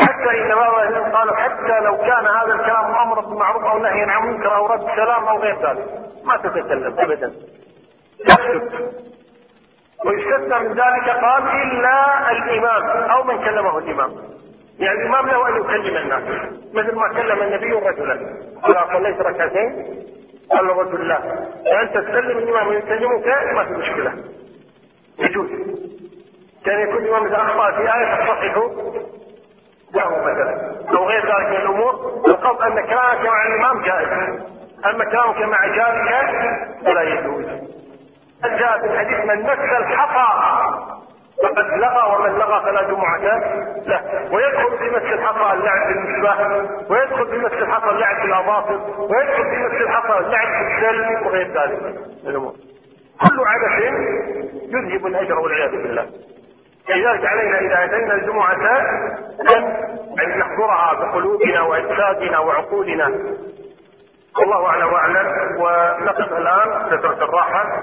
حتى إن بعض أهل قالوا حتى لو كان هذا الكلام أمر بالمعروف أو نهي عن منكر أو رد سلام أو غير ذلك ما تتكلم أبدا. تسكت ويستثنى من ذلك قال إلا الإمام أو من كلمه الإمام. يعني الإمام له أن يكلم الناس. مثل ما كلم النبي رجلا. قال صليت ركعتين؟ قال الرجل لا. فأنت تكلم الإمام ويكلمك؟ ما في مشكلة. يجوز. كان يكون الإمام إذا أخطأ في آية تصحح له مثلا. أو غير ذلك من الأمور. القصد أن كلامك مع الإمام جائز. أما كلامك مع جارك فلا يجوز. جاء في الحديث من مس الحصى فقد لغى ومن لغى فلا جمعة. له ويدخل في مس الحصى اللعب بالمصباح ويدخل في مس الحصى اللعب بالاظافر ويدخل في مس الحصى اللعب بالسل وغير ذلك. من الأمور. كل عبث يذهب الأجر والعياذ بالله. لذلك علينا إذا أتينا الجمعة أن نحضرها بقلوبنا واجسادنا وعقولنا. الله أعلم وأعلم. ونقف الآن فترة الراحة.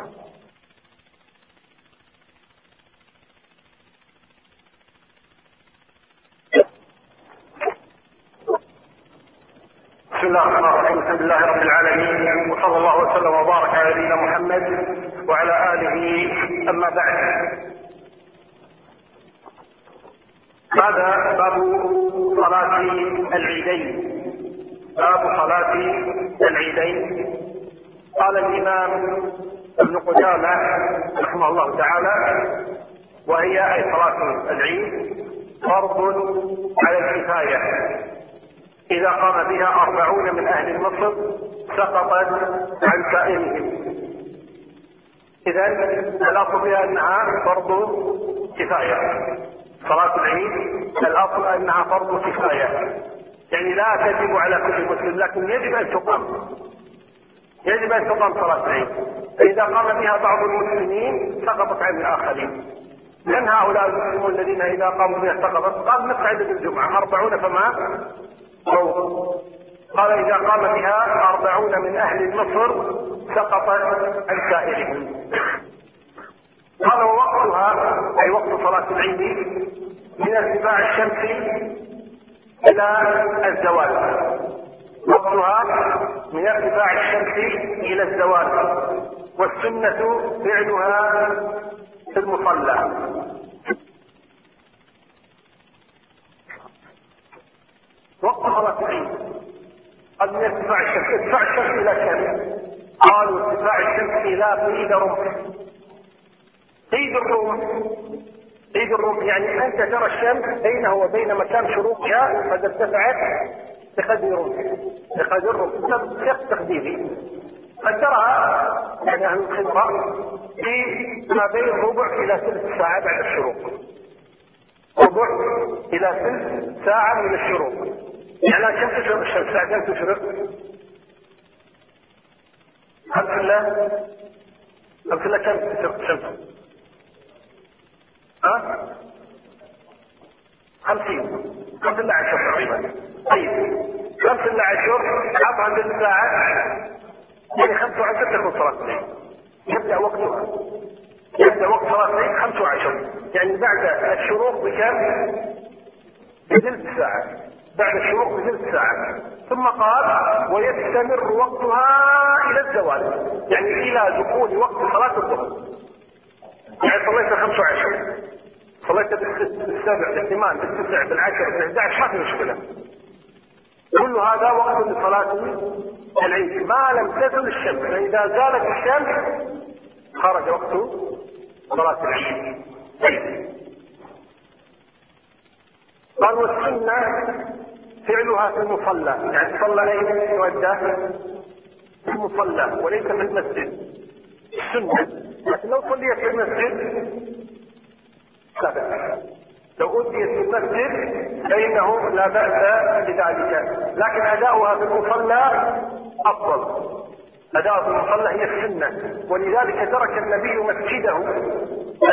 بسم الله الرحمن الرحيم. الحمد لله رب العالمين. وصلى الله وسلم وبارك على نبينا محمد وعلى آله. أما بعد. هذا باب صلاة العيدين. باب صلاة العيدين. قال الإمام ابن قدامة رحمه الله تعالى وهي أي صلاة العيد فرض على الكفاية. إذا قام بها أربعون من أهل مصر سقطت عن سائرهم إذا الأصل فيها أنها فرض كفاية. صلاة العيد الأصل أنها فرض كفاية. يعني لا تجب على كل مسلم لكن يجب أن تقام. يجب أن تقام صلاة العيد. فإذا قام بها بعض المسلمين سقطت عن الآخرين. من هؤلاء المسلمون الذين إذا قاموا بها سقطت؟ قال نفس عدد الجمعة أربعون فما؟ قال إذا قام بها أربعون من أهل مصر سقطت عن سائرهم قال ووقتها أي وقت صلاة العيد من ارتفاع الشمس إلى الزوال. وقتها من ارتفاع الشمس إلى الزوال. والسنة فعلها في المصلى. العيد قال من ارتفاع الشمس ارتفاع الشمس إلى كم؟ قالوا ارتفاع الشمس إلى قيد رمح قيد الرمح قيد الرمح يعني أنت ترى الشمس بينه وبين مكان شروقها قد ارتفعت بقدر رمح. بقدر رمح شق تقديري. قد تراها يعني أهل الخبرة في ما بين ربع إلى ثلث ساعة بعد الشروق. ربع إلى ثلث ساعة من الشروق. يعني كم تشرق الشمس كم تشرق؟ الحمد لله الحمد لله كم تشرق الشمس؟ ها؟ خمسين. خمس إلا عشر تقريبا. طيب. خمس إلا عشر عطها عند الساعة. يعني خمس وعشر تكون صلاة يبدأ وقتها يبدأ وقت صلاة الليل خمس وعشر يعني بعد الشروق بكم؟ بثلث ساعة بعد الشروق بثلث ساعة ثم قال ويستمر وقتها إلى الزوال. يعني إلى دخول وقت صلاة الظهر. يعني صليت 25 صليت بالسبع بالثمان بالتسع بالعشر بال11 ما في مشكلة. كل هذا وقت لصلاة العيد. ما لم تزل الشمس. فإذا زالت الشمس خرج وقت صلاة العيد. طيب. قال والسنة فعلها في المصلى. يعني صلى أين يودى في المصلى وليس في المسجد. السنة. لكن لو صليت في المسجد لا بأس. لو أديت في المسجد فإنه لا بأس بذلك. لكن أداؤها في المصلى أفضل. أداء في المصلى هي السنة. ولذلك ترك النبي مسجده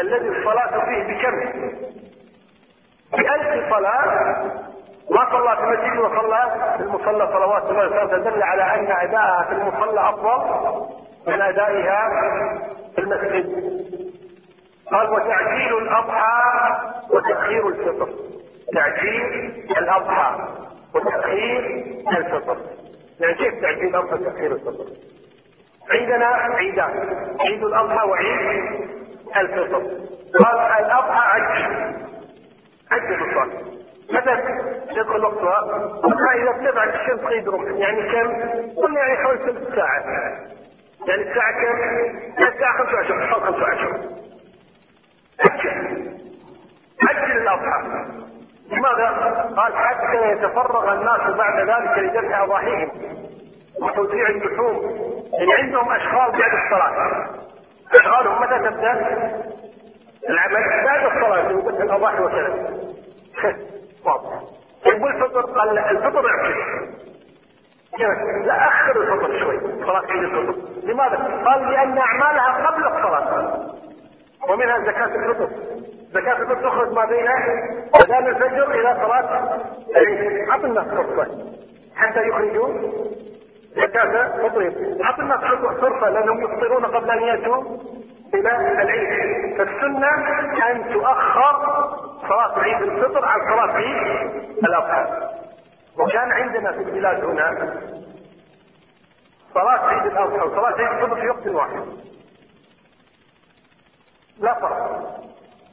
الذي الصلاة فيه بكم؟ بألف صلاة ما صلى في المسجد وصلى؟ في المصلى صلوات الله وسلامه دل على أن أداءها في المصلى أفضل من أدائها في المسجد. قال وتعجيل الأضحى وتأخير الفطر. تعجيل الأضحى وتأخير الفطر. يعني كيف تعجيل الأضحى وتأخير الفطر؟ عندنا عيدان. عيد الأضحى وعيد الفطر. قال الأضحى عجل عجل الصلاة. متى يدخل وقتها؟ إذا ارتفعت الشمس رمح يعني كم؟ قلنا يعني حوالي ثلث ساعة يعني الساعة كم؟ الساعة 25 حول 25 عجل عجل الأضحى لماذا؟ قال حتى يتفرغ الناس بعد ذلك لذبح أضاحيهم وتوزيع اللحوم يعني عندهم أشغال بعد الصلاة أشغالهم متى تبدأ؟ العمل بعد الصلاة في ذبح الأضاحي وكذا واضح طيب والفطر قال الفطر اعكس لا أخر الفطر شوي. صلاة عيد الفطر. لماذا؟ قال لأن أعمالها قبل الصلاة. ومنها زكاة الفطر. زكاة الفطر تخرج ما بين أذان الفجر إلى صلاة العيد. اعط الناس فرصة حتى يخرجوا زكاة فطرهم اعط الناس فرصة لأنهم يفطرون قبل أن يأتوا إلى العيد. فالسنة أن تؤخر صلاة عيد الفطر عن صلاة عيد الأضحى. وكان عندنا في البلاد هنا صلاة عيد الأضحى وصلاة عيد الفطر في وقت واحد. لا فرق.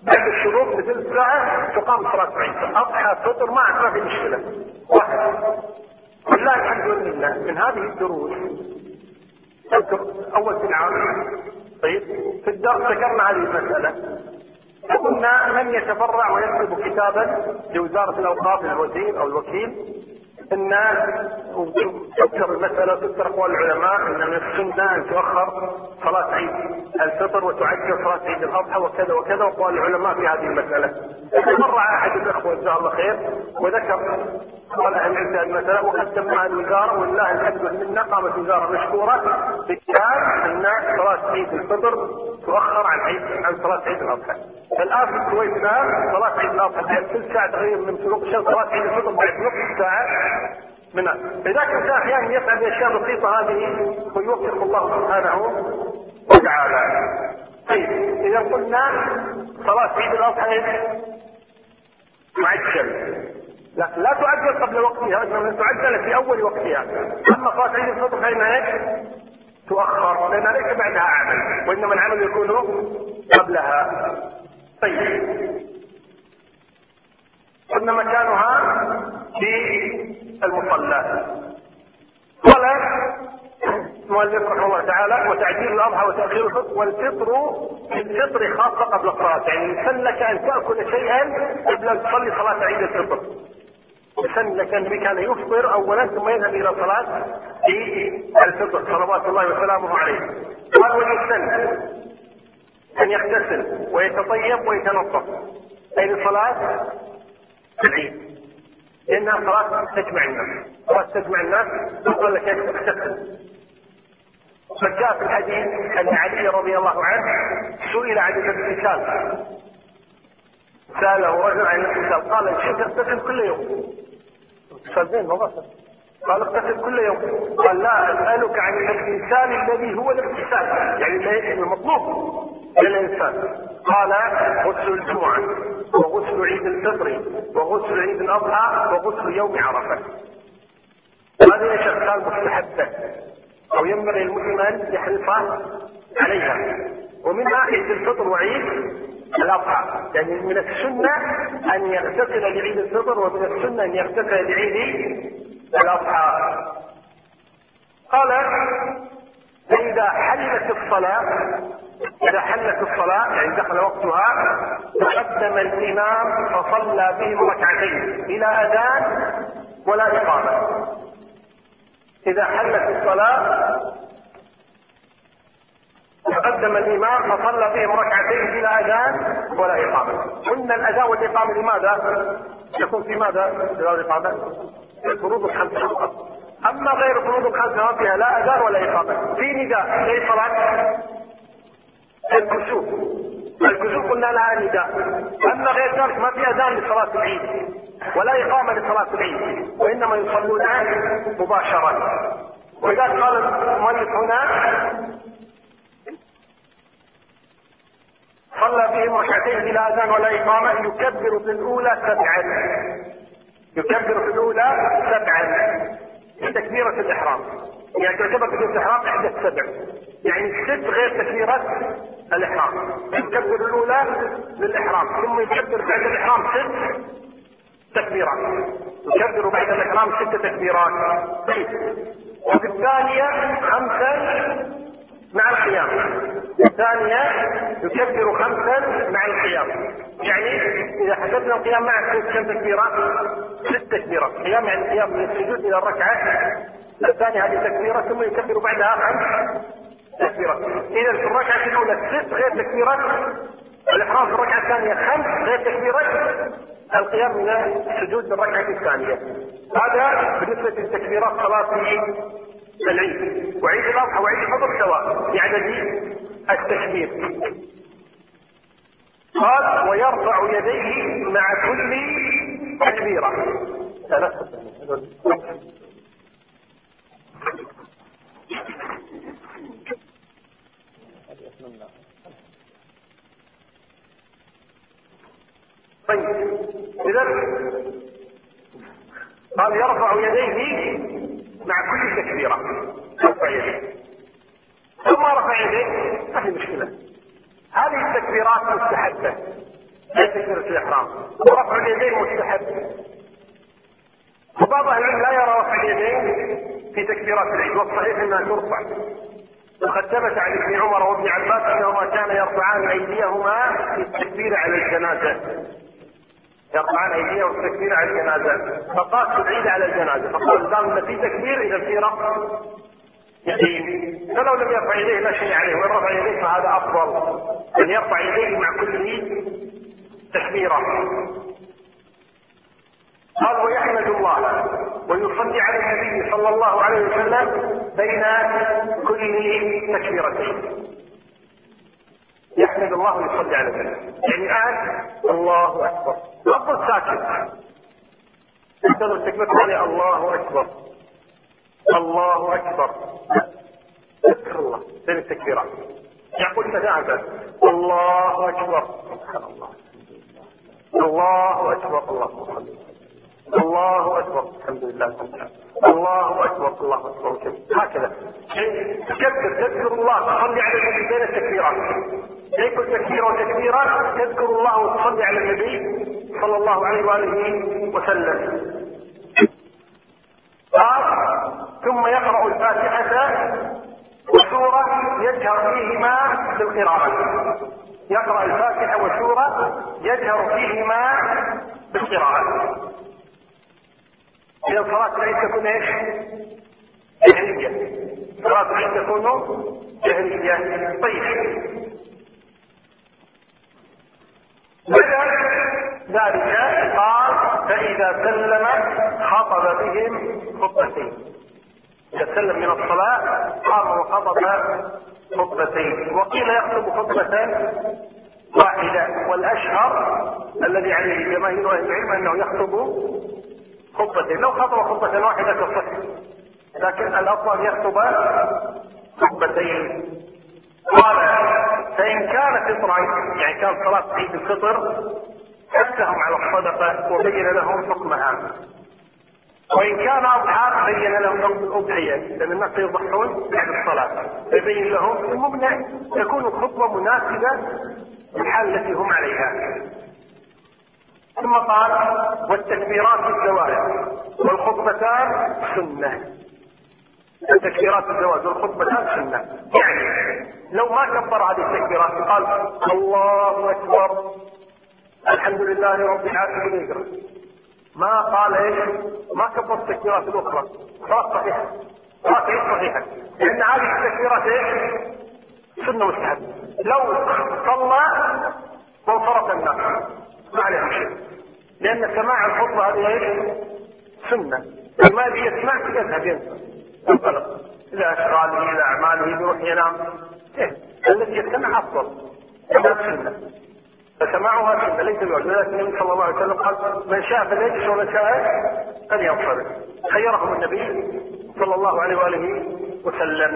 بعد الشروط بثلث ساعة تقام صلاة عيد. أضحى فطر ما ما في مشكلة. واحد. ولله الحمد لله من هذه الدروس أذكر أول في العام طيب في الدرس ذكرنا هذه المسألة. قلنا من يتفرع ويكتب كتابا لوزارة الأوقاف الوزير أو الوكيل؟ ان تذكر المسألة تذكر أقوال العلماء أن من السنة أن تؤخر صلاة عيد الفطر وتعجل صلاة عيد الأضحى وكذا وكذا وأقوال العلماء في هذه المسألة. تفرع أحد الأخوة جزاه الله خير وذكر قال أهل العلم المسألة وقدمناها الوزارة ولله الحمد منا قامت وزارة مشكورة بكتاب أن صلاة عيد الفطر تؤخر عن عيد عن صلاة عيد الأضحى. الآن في الكويت الآن صلاة عيد الأضحى بعد ثلث ساعة تقريبا من شروق الشمس صلاة عيد الفطر بعد نصف ساعة منها لذلك الانسان أحيانا يفعل الأشياء البسيطة هذه ويوفق الله سبحانه. وتعالى طيب إذا قلنا صلاة عيد الأضحى معجل. لا لا تعجل قبل وقتها إنما تعجل في أول وقتها. أما صلاة عيد الفطر فانها إيش؟ تؤخر لانها ليس بعدها عمل وإنما العمل يكون قبلها. طيب قلنا مكانها في المصلى. قال المؤلف رحمه الله تعالى وتعجيل الأضحى وتأخير الفطر والفطر الفطر خاصة قبل الصلاة. يعني يسن لك أن تأكل شيئا قبل أن تصلي صلاة عيد الفطر. يسن لك النبي كان يفطر اولا ثم يذهب إلى صلاة عيد الفطر. صلوات الله وسلامه عليه. قال ويسن أن يغتسل ويتطيب ويتنظف. اي لصلاه العيد لانها صلاه تجمع الناس. صلاه تجمع الناس يقول لك تغتسل فجاء في الحديث أن علي رضي الله عنه سئل عن الاغتسال. ساله رجل عن الاغتسال. قال ان شئت اغتسل كل يوم؟ اغتسال زين ما قال اغتسل كل يوم. قال لا أسألك عن الاغتسال الذي هو الاغتسال. يعني المطلوب للإنسان. قال غسل الجمعة وغسل عيد الفطر وغسل عيد الأضحى وغسل يوم عرفة. هذه أشياء مستحبة أو ينبغي المسلم ان يحرص عليها. ومنها عيد الفطر وعيد الأضحى. يعني من السنة أن يغتسل لعيد الفطر ومن السنة أن يغتسل لعيد الأضحى. قال فإذا حلت الصلاة إذا حلت الصلاة يعني دخل وقتها تقدم الإمام فصلى بهم ركعتين إلى أذان ولا إقامة إذا حلت الصلاة تقدم الإمام فصلى بهم ركعتين بلا أذان ولا إقامة قلنا الأذان والإقامة لماذا؟ يكون في ماذا؟ بلا الإقامة؟ الفروض الخمسة فقط أما غير الفروض الخمسة ما فيها لا أذان ولا إقامة في نداء أي صلاة. الكسوف. الكسوف قلنا لها نداء. أما غير ذلك ما في أذان لصلاة العيد. ولا إقامة لصلاة العيد. وإنما يصلون مباشرة. ولذلك قال المؤلف هنا صلى بهم ركعتين بلا أذان ولا إقامة يكبر في الأولى سبعا. يكبر في الأولى سبعا. تكبيرة الإحرام. يعني تعتبر تكبيرة الإحرام إحدى السبع. يعني ست غير تكبيرة الإحرام. يكبر الأولى للإحرام. ثم يكبر بعد الإحرام ست تكبيرات. يكبر بعد الإحرام ست تكبيرات. طيب. وفي الثانية خمسا مع القيام. الثانية يكبر خمسا مع القيام. يعني إذا حسبنا القيام مع كم تكبيرة؟ ست تكبيرات. قيام يعني القيام من السجود إلى الركعة. الثانية هذه تكبيرة ثم يكبر بعدها خمس تكبيرات. إذا في الركعة الأولى ست غير تكبيرات. الإحرام في الركعة الثانية خمس غير تكبيرات. القيام من السجود للركعة الثانية. هذا بالنسبة لتكبيرات صلاة العيد. وعيد الأضحى وعيد الفطر سواء. عدد التكبير. قال ويرفع يديه مع كل تكبيرة. طيب اذا قال يرفع يديه مع كل تكبيرة. رفع يديه ثم رفع يديه ما في مشكلة هذه التكبيرات مستحبة لا تكبيرة الإحرام ورفع اليدين مستحب وبعض أهل العلم لا يرى رفع اليدين في تكبيرات العيد والصحيح أنها ترفع وقد ثبت عن ابن عمر وابن عباس انهما كان يرفعان ايديهما في التكبير على الجنازة. يرفعان ايديهم التكبير على الجنازة. فقاس العيد على الجنازه فقال دام في تكبير إذا في رفع يديه فلو لم يرفع يديه لا شيء عليه وإن رفع يديه فهذا أفضل. أن يرفع يديه مع كل تكبيرة. قال ويحمد الله ويصلي على النبي صلى الله عليه وسلم بين كل تكبيرتين. يحمد الله ويصلي على النبي. يعني الان الله أكبر. افضل ساكت. التكبير الثانية الله أكبر. الله أكبر. اذكر الله. بين التكبيرات يقول متابعة الله أكبر. سبحان الله. الله أكبر. الله أكبر. الله أكبر. الحمد لله. الله أكبر. الله أكبر. هكذا. تكبر تذكر الله. تصلي على النبي. بين التكبيرات بين كل تكبيره وتكبيرة؟ تذكر الله. وتصلي على النبي صلى الله عليه وآله وسلم قال ثم يقرأ الفاتحة وسورة يجهر فيهما بالقراءه يقرأ الفاتحة وسورة يجهر فيهما بالقراءه إذا صلاة العيد تكون إيش؟ جهرية. صلاة العيد تكون جهرية. طيب. بعد ذلك قال فإذا سلم خطب بهم خطبتين. إذا سلم من الصلاة قام وخطب خطبتين. وقيل يخطب خطبة واحدة والأشهر الذي عليه جماهير أهل العلم أنه يخطب خطبتين. لو خطب خطبة واحدة تصح لكن الأفضل يخطب خطبتين. قال فإن كان فطرا يعني كان صلاة عيد الفطر حثهم على الصدقة وبين لهم حكمها. وإن كان أضحى بين لهم حكم الأضحية. لأن الناس يضحون بعد الصلاة. فيبين لهم المهم تكون الخطبة مناسبة للحال التي هم عليها. ثم قال والتكبيرات الزواج. والخطبتان سنة. التكبيرات الزواج والخطبتان سنة. يعني لو ما كبر هذه التكبيرات قال الله أكبر. الحمد لله رب العالمين. ما قال إيش؟ ما كبر التكبيرات الأخرى. صلاة صحيحة صلاة عيد صحيحة لأن هذه التكبيرات إيش؟ سنة مستحبة لو صلى وانصرف الناس. ما عليهم شيء لأن سماع الخطبه هذه إيش؟ سنة. ما يسمع يذهب ينسى. إلى أشغاله إلى أعماله يروح ينام. إيه؟ الذي يستمع أفضل. هذا سنة. فسماعها سنه ليس بواجب ولكن النبي صلى الله عليه وسلم قال من شاء فليجلس ومن شاء فلينصرف خيرهم النبي صلى الله عليه وآله وسلم.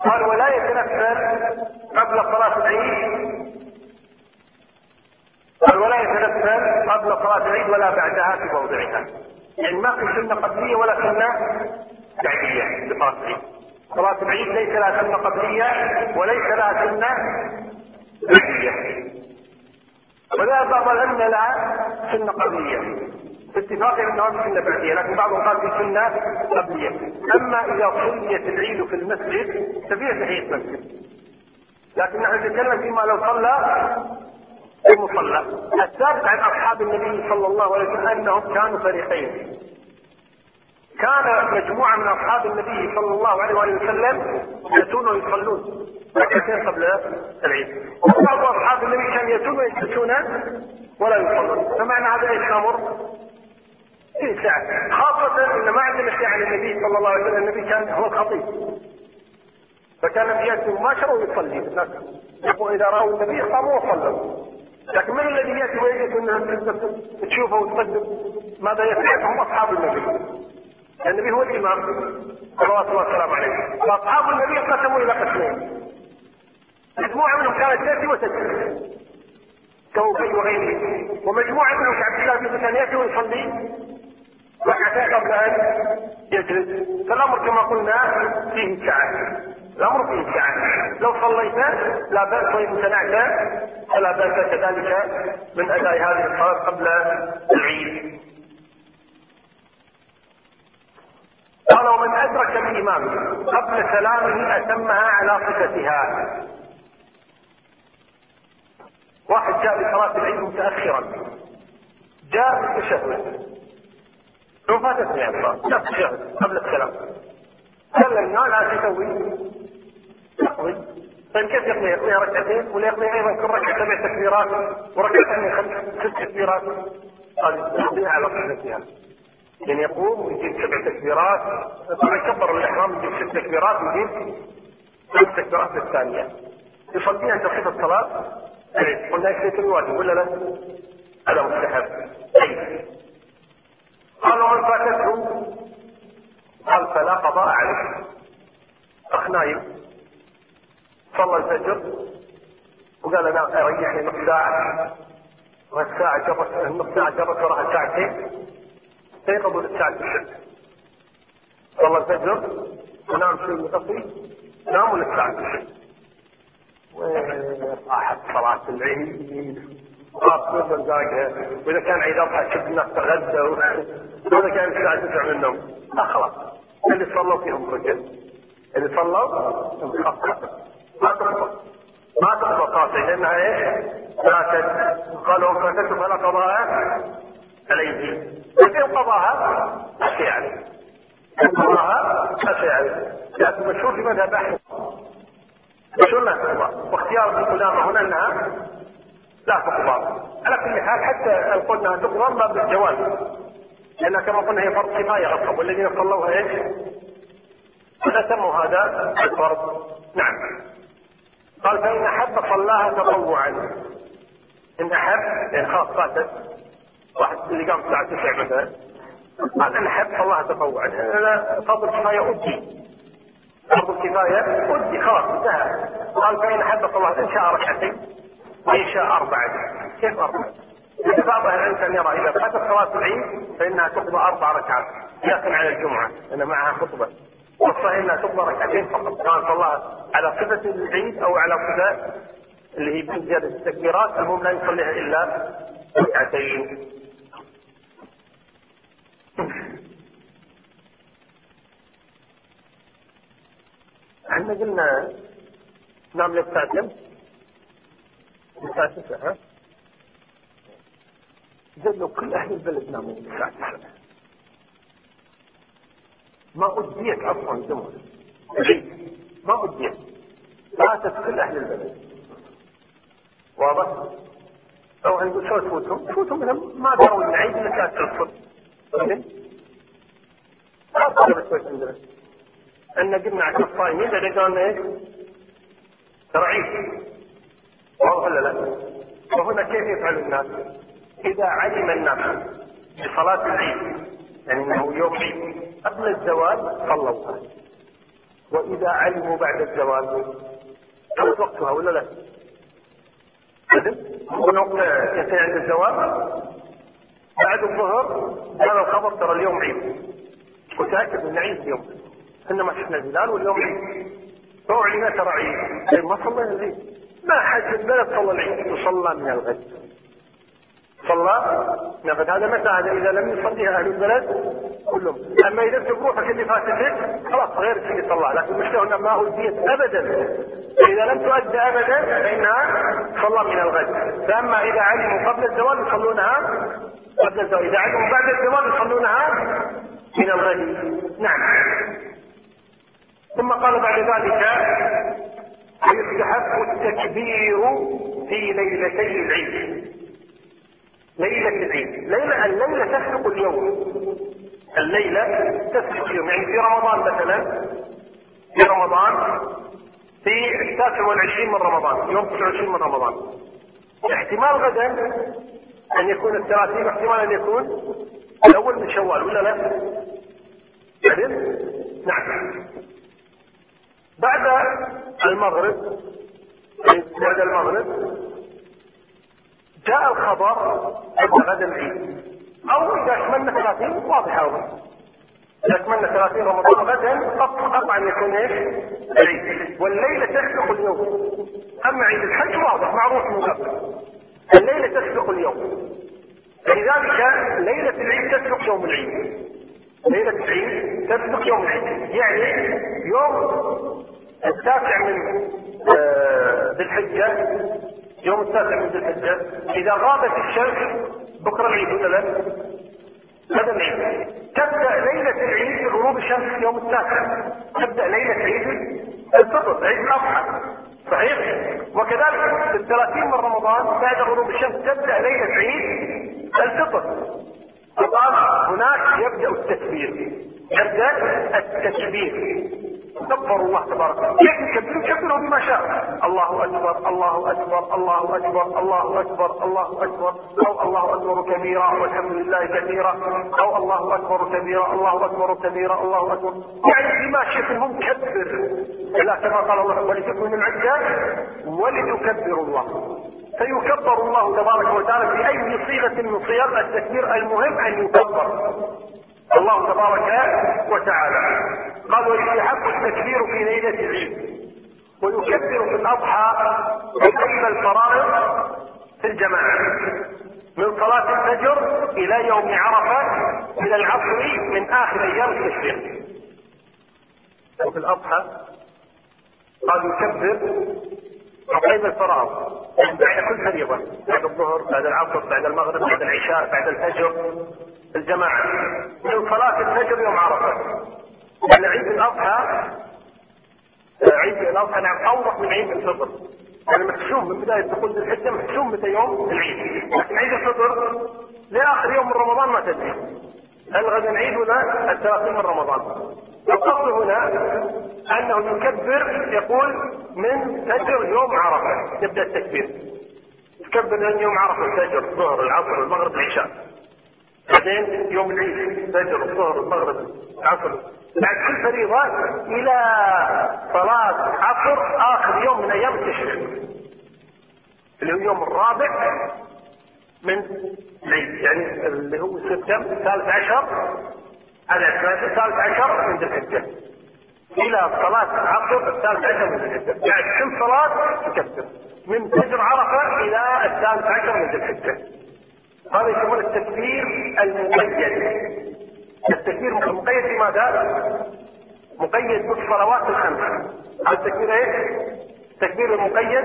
قال ولا يتنفل قبل صلاة العيد. قال ولا يتنفل قبل صلاة العيد ولا بعدها في موضعها. يعني ما في سنة قبلية ولا سنة بعدية لصلاة العيد. صلاة العيد ليس لها سنة قبلية وليس لها سنة بعدية ولا بعض العلماء لها سنة قبلية. باتفاق انها في سنه بعديه لكن بعضهم قال في سنة قبلية. أما إذا صليت العيد في المسجد ففيها تحية مسجد لكن نحن نتكلم فيما لو صلى المصلى. الثابت عن أصحاب النبي صلى الله عليه وسلم أنهم كانوا فريقين. كان مجموعه من أصحاب النبي صلى الله عليه وسلم يأتون ويصلون. ركعتين قبل العيد. وبعض أصحاب النبي كانوا يأتون ويجلسون ولا يصلون. فمعنى هذا إيش الأمر؟ في ساعة. خاصة إن ما عندنا شيء عن النبي صلى الله عليه وسلم النبي كان هو الخطيب فكان ياتي مباشرة ويصلي الناس إذا رأوا النبي قاموا وصلوا. لكن من الذي يأتي ويجلس انها تشوفه وتقدم ماذا يفعل هم أصحاب النبي. النبي هو الإمام. صلوات الله وسلامه عليه. فاصحاب النبي انقسموا إلى قسمين. مجموعة منهم كانت تاتي وتجلس كوكي وغيره. ومجموعة منهم كعبد الله بن كان يأتي ويصلي. ركعتين قبل أن يجلس. فالأمر كما قلنا فيه سعه الأمر فيه سعه لو صليت لا بأس وإن امتنعت فلا بأس كذلك من أداء هذه الصلاة قبل العيد. قال ومن أدرك الامام قبل سلامه أتمها على صفتها. واحد جاء لصلاه العيد متاخرا. جاء بالتشهد ثم فاتتني الصلاه نفس قبل السلام. سلمنا لا تسوي؟ يقضي طيب كيف يقضي؟ يقضيها ركعتين ولا يقضي أيضا كل ركعة سبع تكبيرات وركعتين خمس ست تكبيرات؟ قال يقضيها على صفتها. يعني يقوم ويجيب سبع تكبيرات طبعا يكبر الإحرام يجيب ست تكبيرات ويجيب خمس تكبيرات الثانية يصليها صفه الصلاة. قلنا ليس الواجب ولا لا؟ هذا مستحب. طيب قال ومن فاتته؟ قال فلا قضاء عليه. أخ نايم. صلى الفجر. وقال أنا أريحني نص ساعة. والساعة جرت النص ساعة جرت وراها ساعتين. للساعه الست صلى الفجر ونام شوي متقي ناموا الست وراحت صلاة العيد؟ نص دقائق وإذا كان عيد أضحى شفت الناس تغدى وإذا كان الساعة 9 من النوم. لا خلاص. اللي صلوا فيهم رجل. اللي صلوا ما تقبل. ما تقبل قاطع لأنها إيش؟ فاتت قالوا فاتت فلا قضاء عليه لكن قضاها لا شيء عليه. قضاها لا شيء عليه. لكن مشهور في مذهب أحمد. مشهور لا تقضى. واختيار ابن قدامه هنا أنها لا تقضى. على كل حال حتى لو قلنا تقضى ما بالجواز لأن كما قلنا هي فرض كفاية أصلا. والذين صلوها إيش؟ فسموا هذا الفرض. نعم. قال فإن أحب صلاها تطوعا. إن أحب يعني خلاص فاتت واحد اللي قام الساعة 9 مثلا قال ان أحب صلاها تطوعا أنا فرض الكفايه أدي. فرض الكفايه أدي خلاص انتهى. قال فإن احب صلاها إن شاء ركعتين وإن شاء أربعة. كيف أربعة؟ بعض أهل العلم كان يرى إذا فاتت صلاة العيد فإنها تقضى أربع ركعات قياسا على الجمعة لأن معها خطبة. والصحيح انها تقضى ركعتين فقط. سواء صلاها على صفة العيد أو على صفة اللي هي زيادة التكبيرات المهم لا يصليها إلا ركعتين. إحنا قلنا نام للساعة كم؟ الساعة 9 ها؟ زين لو كل أهل البلد ناموا الساعة 9 ما أديت أصلا جمعة ما أديت فاتت كل أهل البلد واضح؟ أو نقول شو تفوتهم؟ تفوتهم منهم ما العيد إلا كانت تدخل زين؟ ما طلبت عندنا أن قلنا عشان الصايمين لأن قالنا إيش؟ ترى عيد واضح ولا لا؟ وهنا كيف يفعل الناس؟ إذا علم الناس بصلاة العيد أنه يوم عيد قبل الزوال صلوا وإذا علموا بعد الزوال كم وقتها ولا لا؟ يكون وقت ينتهي عند الزوال بعد الظهر هذا الخبر ترى اليوم عيد وتأكد من عيد اليوم إحنا ما شفنا الهلال واليوم عيد فأعلن ترى عيد ما صلينا العيد. ما حد في البلد صلى العيد. يصلى من الغد. صلى نقد هذا متى هذا إذا لم يصليها أهل البلد كلهم. أما إذا أنت بروحك اللي فات لك خلاص غير اللي صلى لكن المشكلة أنها ما اديت ابدا. إذا لم تؤدى ابدا فإنها صلى من الغد. فأما إذا علموا قبل الزوال يصلونها قبل الزوال. إذا علموا بعد الزوال يصلونها من الغد. نعم. ثم قال بعد ذلك ويستحب التكبير في ليلتي العيد. ليلة العيد. ليلة الليلة تسبق اليوم. الليلة تسبق اليوم. يعني في رمضان مثلا في رمضان في التاسع والعشرين من رمضان يوم 29 من رمضان. احتمال غدا أن يكون الثلاثين احتمال أن يكون الأول من شوال ولا لا؟ نعم. بعد المغرب بعد المغرب جاء الخبر أن غدا العيد. أو إذا أكملنا 30 واضح أولا إذا أكملنا 30 رمضان غدا قطعا يكون إيش؟ العيد. والليلة تسبق اليوم. أما عيد الحج واضح معروف من قبل. الليلة تسبق اليوم. فلذلك ليلة العيد تسبق يوم العيد. ليلة العيد تسبق يوم العيد. يعني يوم التاسع من آه، ذي الحجة. يوم التاسع من ذي الحجة. إذا غابت الشمس بكرة العيد ولا لا؟ غدا العيد. تبدأ ليلة العيد بغروب الشمس يوم التاسع. تبدأ ليلة عيد الفطر عيد الأضحى. صحيح؟ وكذلك في الثلاثين من رمضان بعد غروب الشمس تبدأ ليلة عيد الفطر. الآن هناك يبدأ التكبير يبدأ التكبير. كبر الله تبارك وتعالى. يكبر يكبره بما شاء. الله أكبر الله أكبر الله أكبر الله أكبر الله أكبر. أو الله أكبر كبيرا والحمد لله كثيرا. أو الله أكبر كبيرا الله أكبر كبيرا الله أكبر. يعني بما شئت هم كبر. إلا كما قال الله ولتكن العده ولتكبروا الله. فيكبر الله تبارك وتعالى في أي صيغة من صيغ التكبير المهم أن يكبر الله تبارك وتعالى. قال ويستحق التكبير في ليلة العيد. ويكبر في الأضحى بين الفرائض في الجماعة من صلاة الفجر إلى يوم عرفة إلى العصر من آخر أيام التشريق. وفي الأضحى قال يكبر عقيب الفرائض يعني بعد كل فريضة بعد الظهر بعد العصر بعد المغرب بعد العشاء بعد الفجر الجماعة. من صلاة الفجر يوم عرفة. لأن عيد الأضحى عيد الأضحى نعم أوضح من عيد الفطر. يعني محسوم من بداية دخول الحجة محسوم متى يوم العيد. لكن عيد الفطر لآخر يوم من رمضان ما تدري. هل غدا العيد ولا الثلاثين من رمضان؟ القصد هنا أنه يكبر يقول من فجر يوم عرفة. يبدأ التكبير. تكبر من يوم عرفة الفجر الظهر العصر المغرب العشاء. بعدين يوم العيد فجر الظهر المغرب العصر. بعد كل فريضة إلى صلاة عصر آخر يوم من أيام التشريق. اللي هو اليوم الرابع من العيد يعني اللي هو سبتمبر الثالث عشر. على الثالث عشر من ذي الحجة. إلى صلاة عصر الثالث عشر من ذي الحجة. يعني كل صلاة تكبر. من فجر عرفة إلى الثالث عشر من ذي الحجة. هذا يسمونه التكبير المقيد. التكبير مقيد بماذا؟ مقيد بالصلوات الخمس. هذا التكبير إيش؟ التكبير المقيد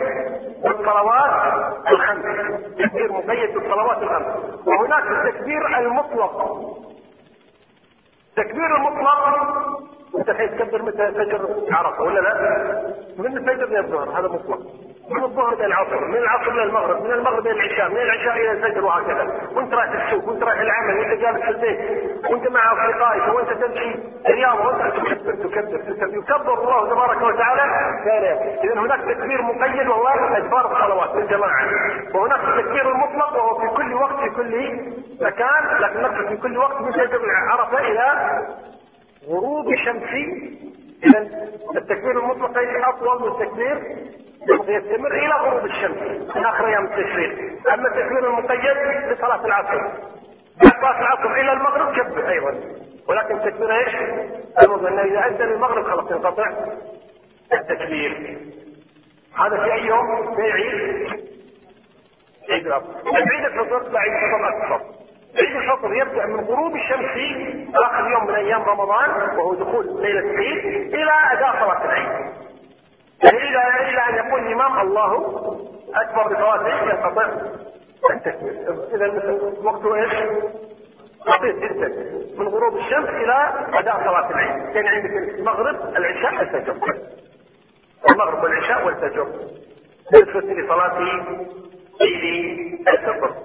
بالصلوات الخمس. تكبير مقيد بالصلوات الخمس. وهناك التكبير المطلق. التكبير المطلق. انت تكبر متى؟ فجر. عرفه ولا لا؟ من الفجر للظهر هذا مطلق. من الظهر إلى العصر من العصر إلى المغرب من المغرب إلى العشاء من العشاء إلى الفجر وهكذا. وانت رايح السوق وانت رايح العمل وانت جالس في البيت وانت مع أصدقائك وانت تمشي الرياض وانت تكبر تكبر تكبر. يكبر الله تبارك وتعالى. اذا هناك تكبير مقيد وهو أدبار الصلوات بالجماعه وهناك التكبير المطلق وهو في كل وقت في كل مكان لكن في كل وقت من شجر عرفه إلى غروب الشمس. اذا التكبير المطلق أطول من التكبير يستمر إلى غروب الشمس. في آخر أيام التشريق. أما التكبير المقيد لصلاه العصر. بعد صلاة العصر إلى المغرب كبر أيضا. ولكن تكبير إيش؟ المهم أنه إذا ادى للمغرب خلاص ينقطع. التكبير هذا في أي يوم؟ في عيد؟ عيد عيد الفطر لا عيد الفطر أكثر. عيد الفطر يبدأ من غروب الشمس في آخر يوم من أيام رمضان وهو دخول ليلة العيد إلى أداء صلاة العيد. يعني إلى إلى أن يقول الامام الله بصلاه العيد ينقطع التكبير إذا وقته إيش؟ بسيط جدا. من غروب الشمس إلى أداء صلاة العيد. يعني عندك المغرب العشاء الفجر المغرب والعشاء والفجر. بالنسبة لصلاه عيد الفطر.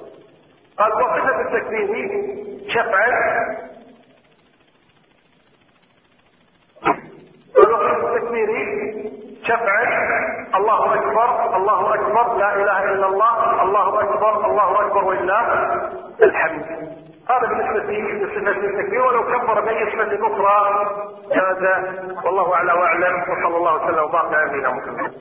قال وصفة التكبير شفعا. وصفة التكبير شفعا. الله أكبر الله أكبر لا إله إلا الله الله أكبر الله أكبر ولله الحمد. هذا بالنسبة لصفة التكبير ولو كبر صفة أخرى جاز والله أعلى وأعلم وصلى الله وسلم وبارك على نبينا محمد.